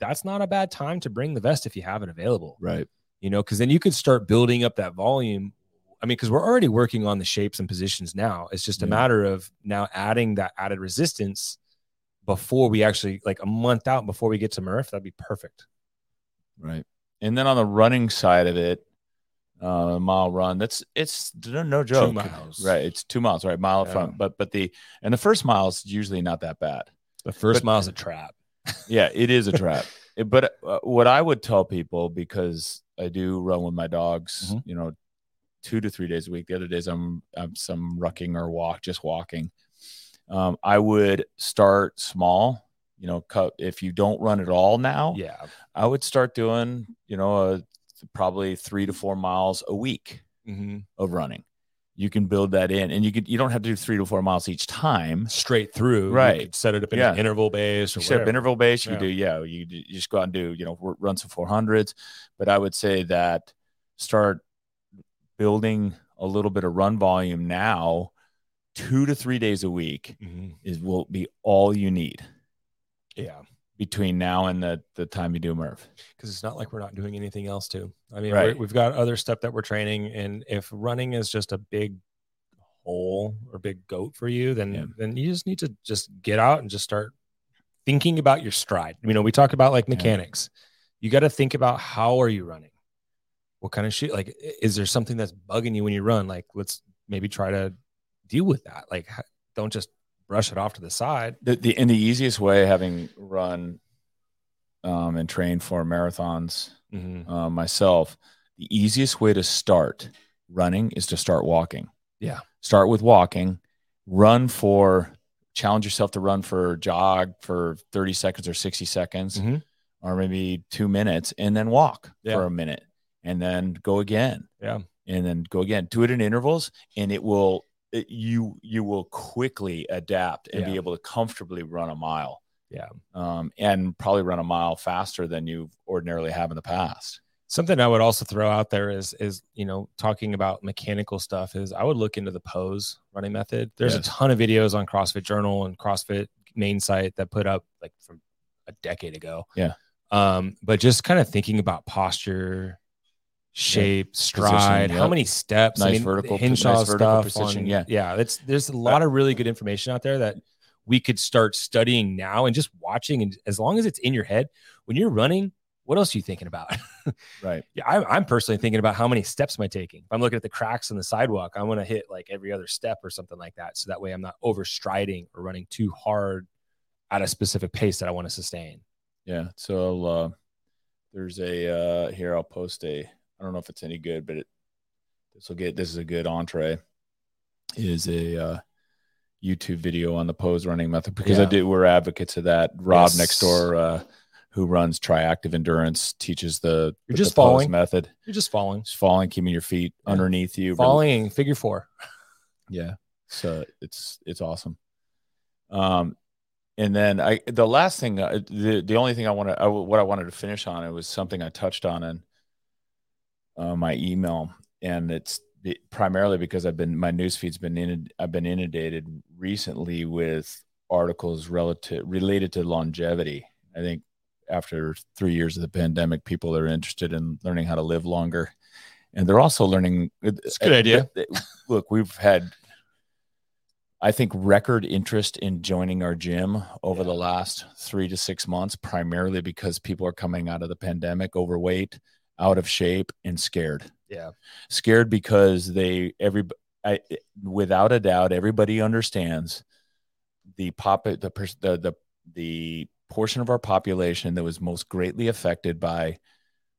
that's not a bad time to bring the vest if you have it available. right. you know, because then you could start building up that volume. I mean, because we're already working on the shapes and positions now. It's just a matter of now adding that added resistance before we actually like a month out before we get to Murph. That'd be perfect. Right. And then on the running side of it, uh, a mile run. That's it's no, no joke. miles. Right. It's two miles. Right. Mile Yeah. front. But but the and the first mile is usually not that bad. The first But- mile's a trap. *laughs* Yeah, it is a trap. It- but uh, what I would tell people because I do run with my dogs, Mhm. you know, two to three days a week. The other days I'm I'm some rucking or walk, just walking. Um, I would start small. You know, cut if you don't run at all now. Yeah. I would start doing, you know, a, probably three to four miles a week hmm of running. You can build that in, and you could you don't have to do three to four miles each time. Straight through. You Right. could set it up in Yeah. an interval base or set up interval base. You Yeah. do, yeah. You, you just go out and do, you know, run some four hundreds. But I would say that start building a little bit of run volume now, two to three days a week Mhm. is will be all you need Yeah. between now and the the time you do Murph, because it's not like we're not doing anything else too. I mean, Right. we've got other stuff that we're training, and if running is just a big hole or big goat for you, then Yeah. then you just need to just get out and just start thinking about your stride. You know, we talk about like Yeah. mechanics. You got to think about how are you running? What kind of shit? Like, is there something that's bugging you when you run? Like, let's maybe try to deal with that. Like, don't just brush it off to the side. The, the and the easiest way, having run um, and trained for marathons Mhm. uh, myself, the easiest way to start running is to start walking. Yeah. Start with walking, run for, challenge yourself to run for jog for 30 seconds or 60 seconds Mhm. or maybe two minutes and then walk Yeah. for a minute and then go again. Yeah. and then go again. Do it in intervals, and it will it, you you will quickly adapt and Yeah. be able to comfortably run a mile. Yeah. um, and probably run a mile faster than you ordinarily have in the past. Something I would also throw out there is is you know talking about mechanical stuff is I would look into the pose running method. There's Yes. a ton of videos on CrossFit Journal and CrossFit main site that put up like from a decade ago. Yeah. Um, but just kind of thinking about posture, shape, stride, how many steps, I Nice mean, vertical- nice vertical precision, on- yeah. yeah. That's there's a lot of really good information out there that we could start studying now and just watching. And as long as it's in your head, when you're running, what else are you thinking about? *laughs* Right. Yeah, I'm, I'm personally thinking about how many steps am I taking. If I'm looking at the cracks in the sidewalk, I want to hit like every other step or something like that. So that way I'm not overstriding or running too hard at a specific pace that I want to sustain. Yeah. So uh, there's a uh, here. I'll post a. I don't know if it's any good, but this will get. This is a good entree. Is a uh, YouTube video on the pose running method because I Yeah. did. We're advocates of that. Rob Yes. next door, uh, who runs Triactive Endurance, teaches the You're the just pose falling. method. You're just falling, Just falling, keeping your feet Yeah. underneath you. falling figure four. *laughs* Yeah. So it's it's awesome. Um, and then I the last thing uh, the the only thing I want to what I wanted to finish on it was something I touched on in uh, my email, and it's be- primarily because I've been my news feed's been in I've been inundated recently with articles relative related to longevity. I think after three years of the pandemic, people are interested in learning how to live longer, and they're also learning. It's a good idea. Look, we've had I think record interest in joining our gym over the last three to six months, primarily because people are coming out of the pandemic overweight, out of shape, and scared. Yeah. Scared because they every I, without a doubt, everybody understands the pop the the the the portion of our population that was most greatly affected by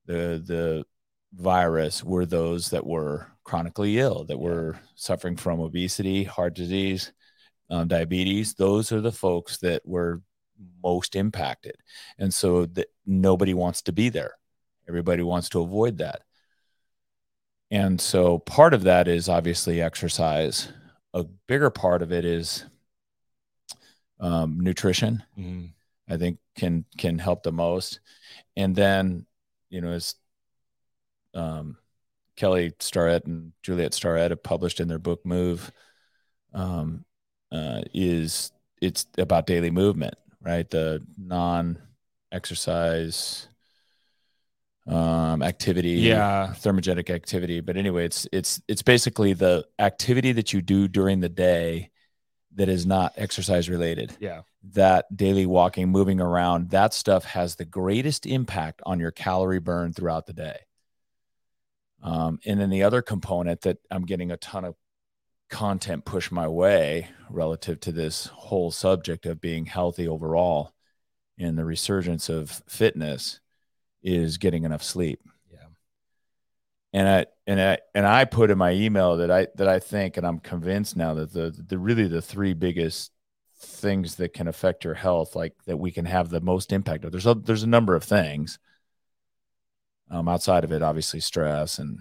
the the virus were those that were chronically ill, that were suffering from obesity, heart disease, um, diabetes. Those are the folks that were most impacted, and so that nobody wants to be there. Everybody wants to avoid that. And so part of that is obviously exercise. A bigger part of it is um, nutrition. Mhm. I think can can help the most. And then, you know, as um, Kelly Starrett and Juliet Starrett have published in their book Move, um, uh, is it's about daily movement, right? The non-exercise um, activity, Yeah. thermogenic activity. But anyway, it's it's it's basically the activity that you do during the day that is not exercise related Yeah. that daily walking, moving around, that stuff has the greatest impact on your calorie burn throughout the day. Um, and then the other component that I'm getting a ton of content pushed my way relative to this whole subject of being healthy overall and the resurgence of fitness is getting enough sleep. Yeah. And I and I and I put in my email that I that I think and I'm convinced now that the the really the three biggest things that can affect your health like that we can have the most impact of. There's a there's a number of things. Um, outside of it, obviously stress and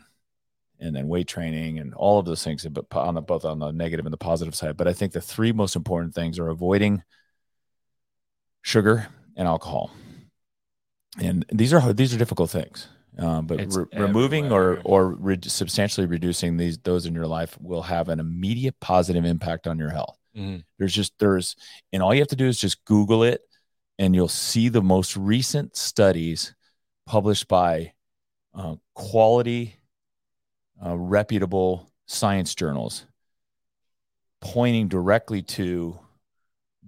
and then weight training and all of those things, but on the both on the negative and the positive side. But I think the three most important things are avoiding sugar and alcohol. And these are these are difficult things. Um, but re- removing or or re- substantially reducing these those in your life will have an immediate positive impact on your health. Mhm. There's just there's and all you have to do is just Google it, and you'll see the most recent studies published by uh, quality, uh, reputable science journals, pointing directly to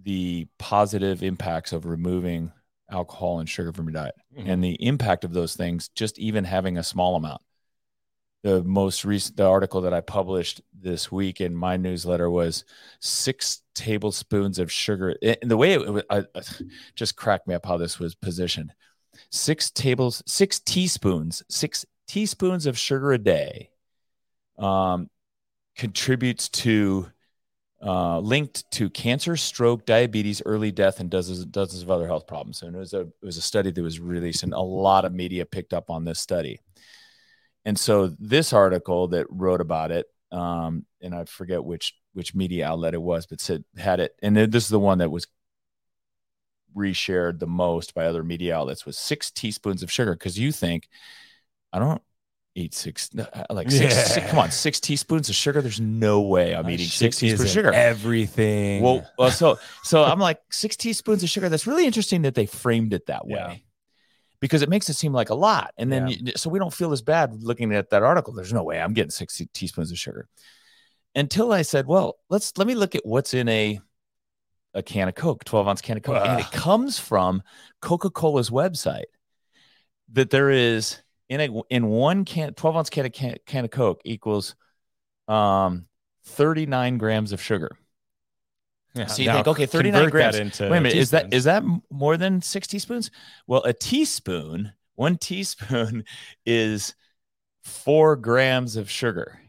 the positive impacts of removing alcohol and sugar from your diet Mhm. and the impact of those things just even having a small amount the most recent the article that i published this week in my newsletter was six tablespoons of sugar and the way it, I, I- just cracked me up how this was positioned six tables six teaspoons six teaspoons of sugar a day um, contributes to uh, linked to cancer, stroke, diabetes, early death, and dozens dozens of other health problems. And it was a it was a study that was released, and a lot of media picked up on this study. and so this article that wrote about it, um, and I forget which which media outlet it was, but said had it, and this is the one that was reshared the most by other media outlets was six teaspoons of sugar because you think I don't eat six uh, like six, Yeah. six- come on six teaspoons of sugar. There's no way I'm eating six teaspoons of sugar. Everything. Well, well, so so I'm like six teaspoons of sugar. That's really interesting that they framed it that way, Yeah. because it makes it seem like a lot, and then Yeah. you- so we don't feel as bad looking at that article. There's no way I'm getting six teaspoons of sugar. Until I said, well, let's let me look at what's in a a can of Coke, 12 ounce can of Coke, and it comes from Coca Cola's website that there is in a in one can 12 ounce can of can, can of Coke equals um 39 grams of sugar. Yeah, So you now think, okay, 39 convert that grams. into Wait a minute, is that is that more than six teaspoons? Well, a teaspoon, one teaspoon *laughs* is four grams of sugar.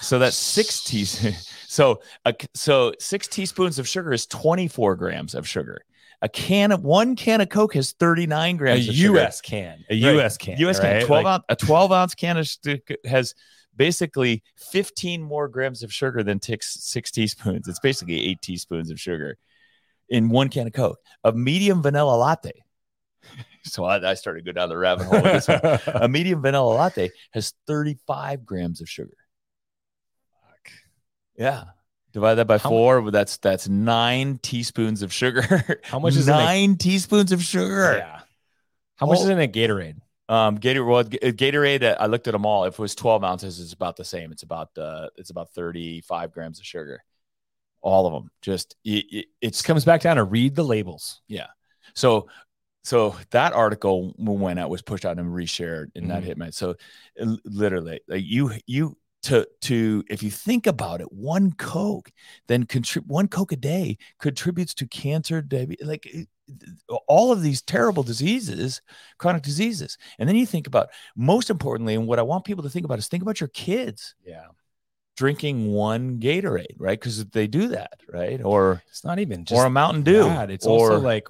So that's six teaspoons. *laughs* So a, so six teaspoons of sugar is 24 grams of sugar. A can of one can of Coke has 39 a grams of sugar. U.S. can? A Right. U.S. can. US can 12 Like, ounce, a 12 ounce can of has basically 15 more grams of sugar than takes six teaspoons. It's basically eight teaspoons of sugar in one can of Coke. A medium vanilla latte. *laughs* So I, I started to go down the rabbit hole. With this one. *laughs* A medium vanilla latte has 35 grams of sugar. Yeah. Divide that by How four. but That's that's nine teaspoons of sugar. How much is in a- nine teaspoons of sugar? yeah. How much Oh. is in a Gatorade? Um, Gatorade, well, Gatorade. uh, I looked at them all. If it was 12 ounces, it's about the same. It's about uh, it's about 35 grams of sugar. All of them. Just it, it, it's It comes back down to read the labels. Yeah. So so that article when it was pushed out and reshared and that Mhm. hit me. So uh, literally, like you you to to if you think about it, one Coke then contrib- one Coke a day contributes to cancer, diabetes, like eh, all of these terrible diseases, chronic diseases. And then you think about most importantly, and what I want people to think about is think about your kids Yeah. drinking one Gatorade, right? Because they do that, right? Or It's not even just or a Mountain Dew. that. It's or, also like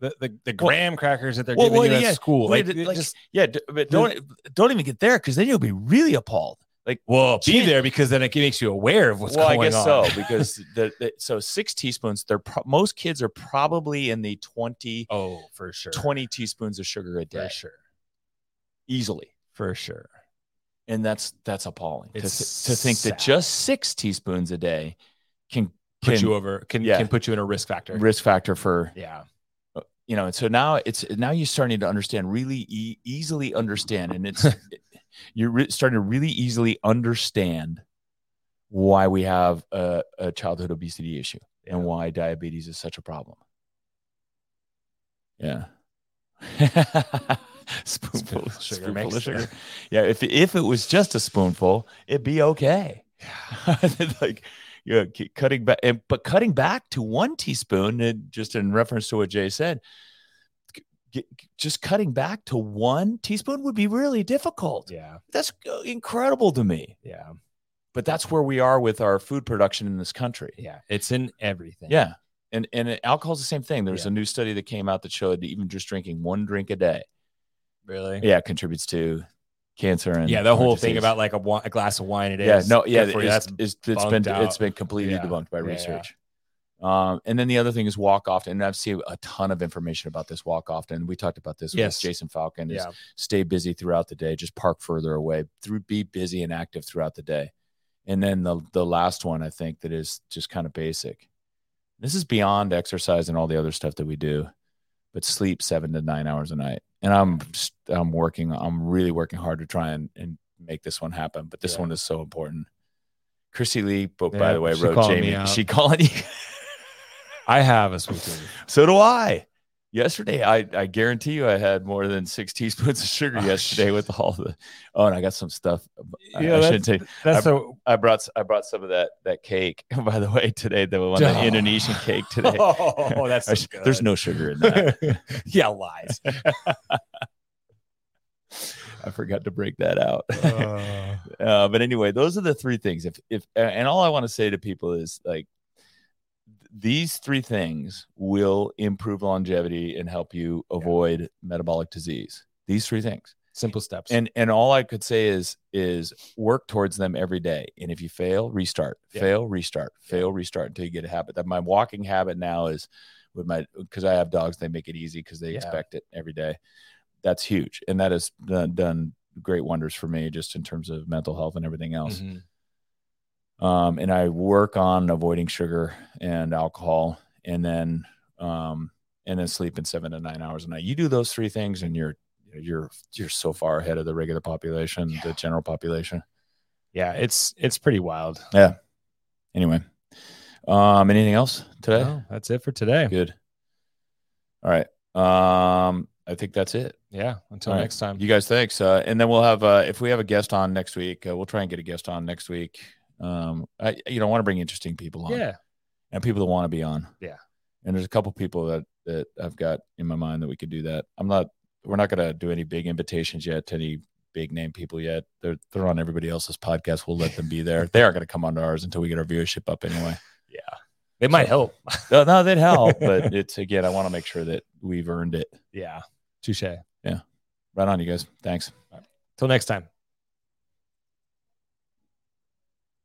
the, the, the Well- graham crackers that they're Well, giving well, you at yeah, school. Wait, Like, like, just yeah, but don't don't even get there because then you'll be really appalled. Like, well, be there because then it makes you aware of what's well, I going guess on. so because *laughs* the, the so six teaspoons. They're pro- most kids are probably in the 20, Oh, for sure. 20 teaspoons of sugar a day for sure. easily, For sure. and that's that's appalling to, It's th- to think that just six teaspoons a day can Put can you over can yeah. can put you in a risk factor. risk factor for yeah. Uh, you know and so now it's now you're starting to understand really e- easily understand and it's *laughs* you're re- starting to really easily understand why we have a, a childhood obesity issue and why diabetes is such a problem. Yeah. *laughs* Spoonful, sugar spoonful of sense. sugar. Yeah if, if it was just a spoonful it'd be okay. Yeah. *laughs* like yeah cutting back and, but cutting back to one teaspoon and just in reference to what jay said c- g- just cutting back to one teaspoon would be really difficult Yeah. that's uh, incredible to me Yeah. but that's where we are with our food production in this country Yeah. It's in everything. yeah and and alcohol's the same thing there's Yeah. a new study that came out that showed that even just drinking one drink a day Really? yeah contributes to cancer and Yeah. The whole thing about like a, a glass of wine a day. yeah no yeah good for you. it's, That's it's, it's been bunked it's out. been completely Yeah. debunked by yeah. research um and then the other thing is walk often and i've seen a ton of information about this walk often. We talked about this Yes. with jason falcon is yeah. stay busy throughout the day just park further away through be busy and active throughout the day. And then the the last one i think that is just kind of basic. This is beyond exercise and all the other stuff that we do but sleep seven to nine hours a night. And i'm just i'm working i'm really working hard to try and, and make this one happen but this Yeah. one is so important. Chrissy lee but by the way wrote jamie she calling *laughs* you I have a sweet tooth. so do i yesterday i i guarantee you i had more than six *laughs* teaspoons of sugar Oh, yesterday with all the oh and i got some stuff I- Yeah, I, that's- shouldn't say That's so. I brought I brought some of that that cake *laughs* by the way today the one the. *laughs* Indonesian cake today. Oh, that's I so sh- there's no sugar in that. yeah, lies. I forgot to break that out. Uh, uh, but anyway, those are the three things. If if and all I want to say to people is like these three things will improve longevity and help you avoid metabolic disease. These three things. Simple steps. and and all I could say is is work towards them every day. And if you fail, restart, Yeah. fail, restart, fail, restart until you get a habit. That my walking habit now is with my because I have dogs, they make it easy because they Yeah. expect it every day. That's huge, and that has done, done great wonders for me just in terms of mental health and everything else. Mhm. Um, and I work on avoiding sugar and alcohol, and then um, and then sleeping seven to nine hours a night. You do those three things, and you're you're you're so far ahead of the regular population, the general population. Yeah, it's it's pretty wild. Yeah. Anyway, um, anything else today? No, that's it for today. Good. All right. Um, I think that's it. Yeah. Until All right. next time. You guys, thanks. Uh, and then we'll have uh, if we have a guest on next week, uh, we'll try and get a guest on next week. Um, I you know want to bring interesting people on. yeah. and people that want to be on. Yeah. And there's a couple people that that I've got in my mind that we could do that. I'm not we're not gonna do any big invitations yet to any big name people yet. They're they're on everybody else's podcast. We'll let them be there. *laughs* They aren't gonna come onto ours until we get our viewership up anyway. Yeah. they might help. *laughs* No, no, they'd help, *laughs* but it's again, I want to make sure that we've earned it. yeah. Touche. Yeah, right on, you guys. Thanks. Till next time.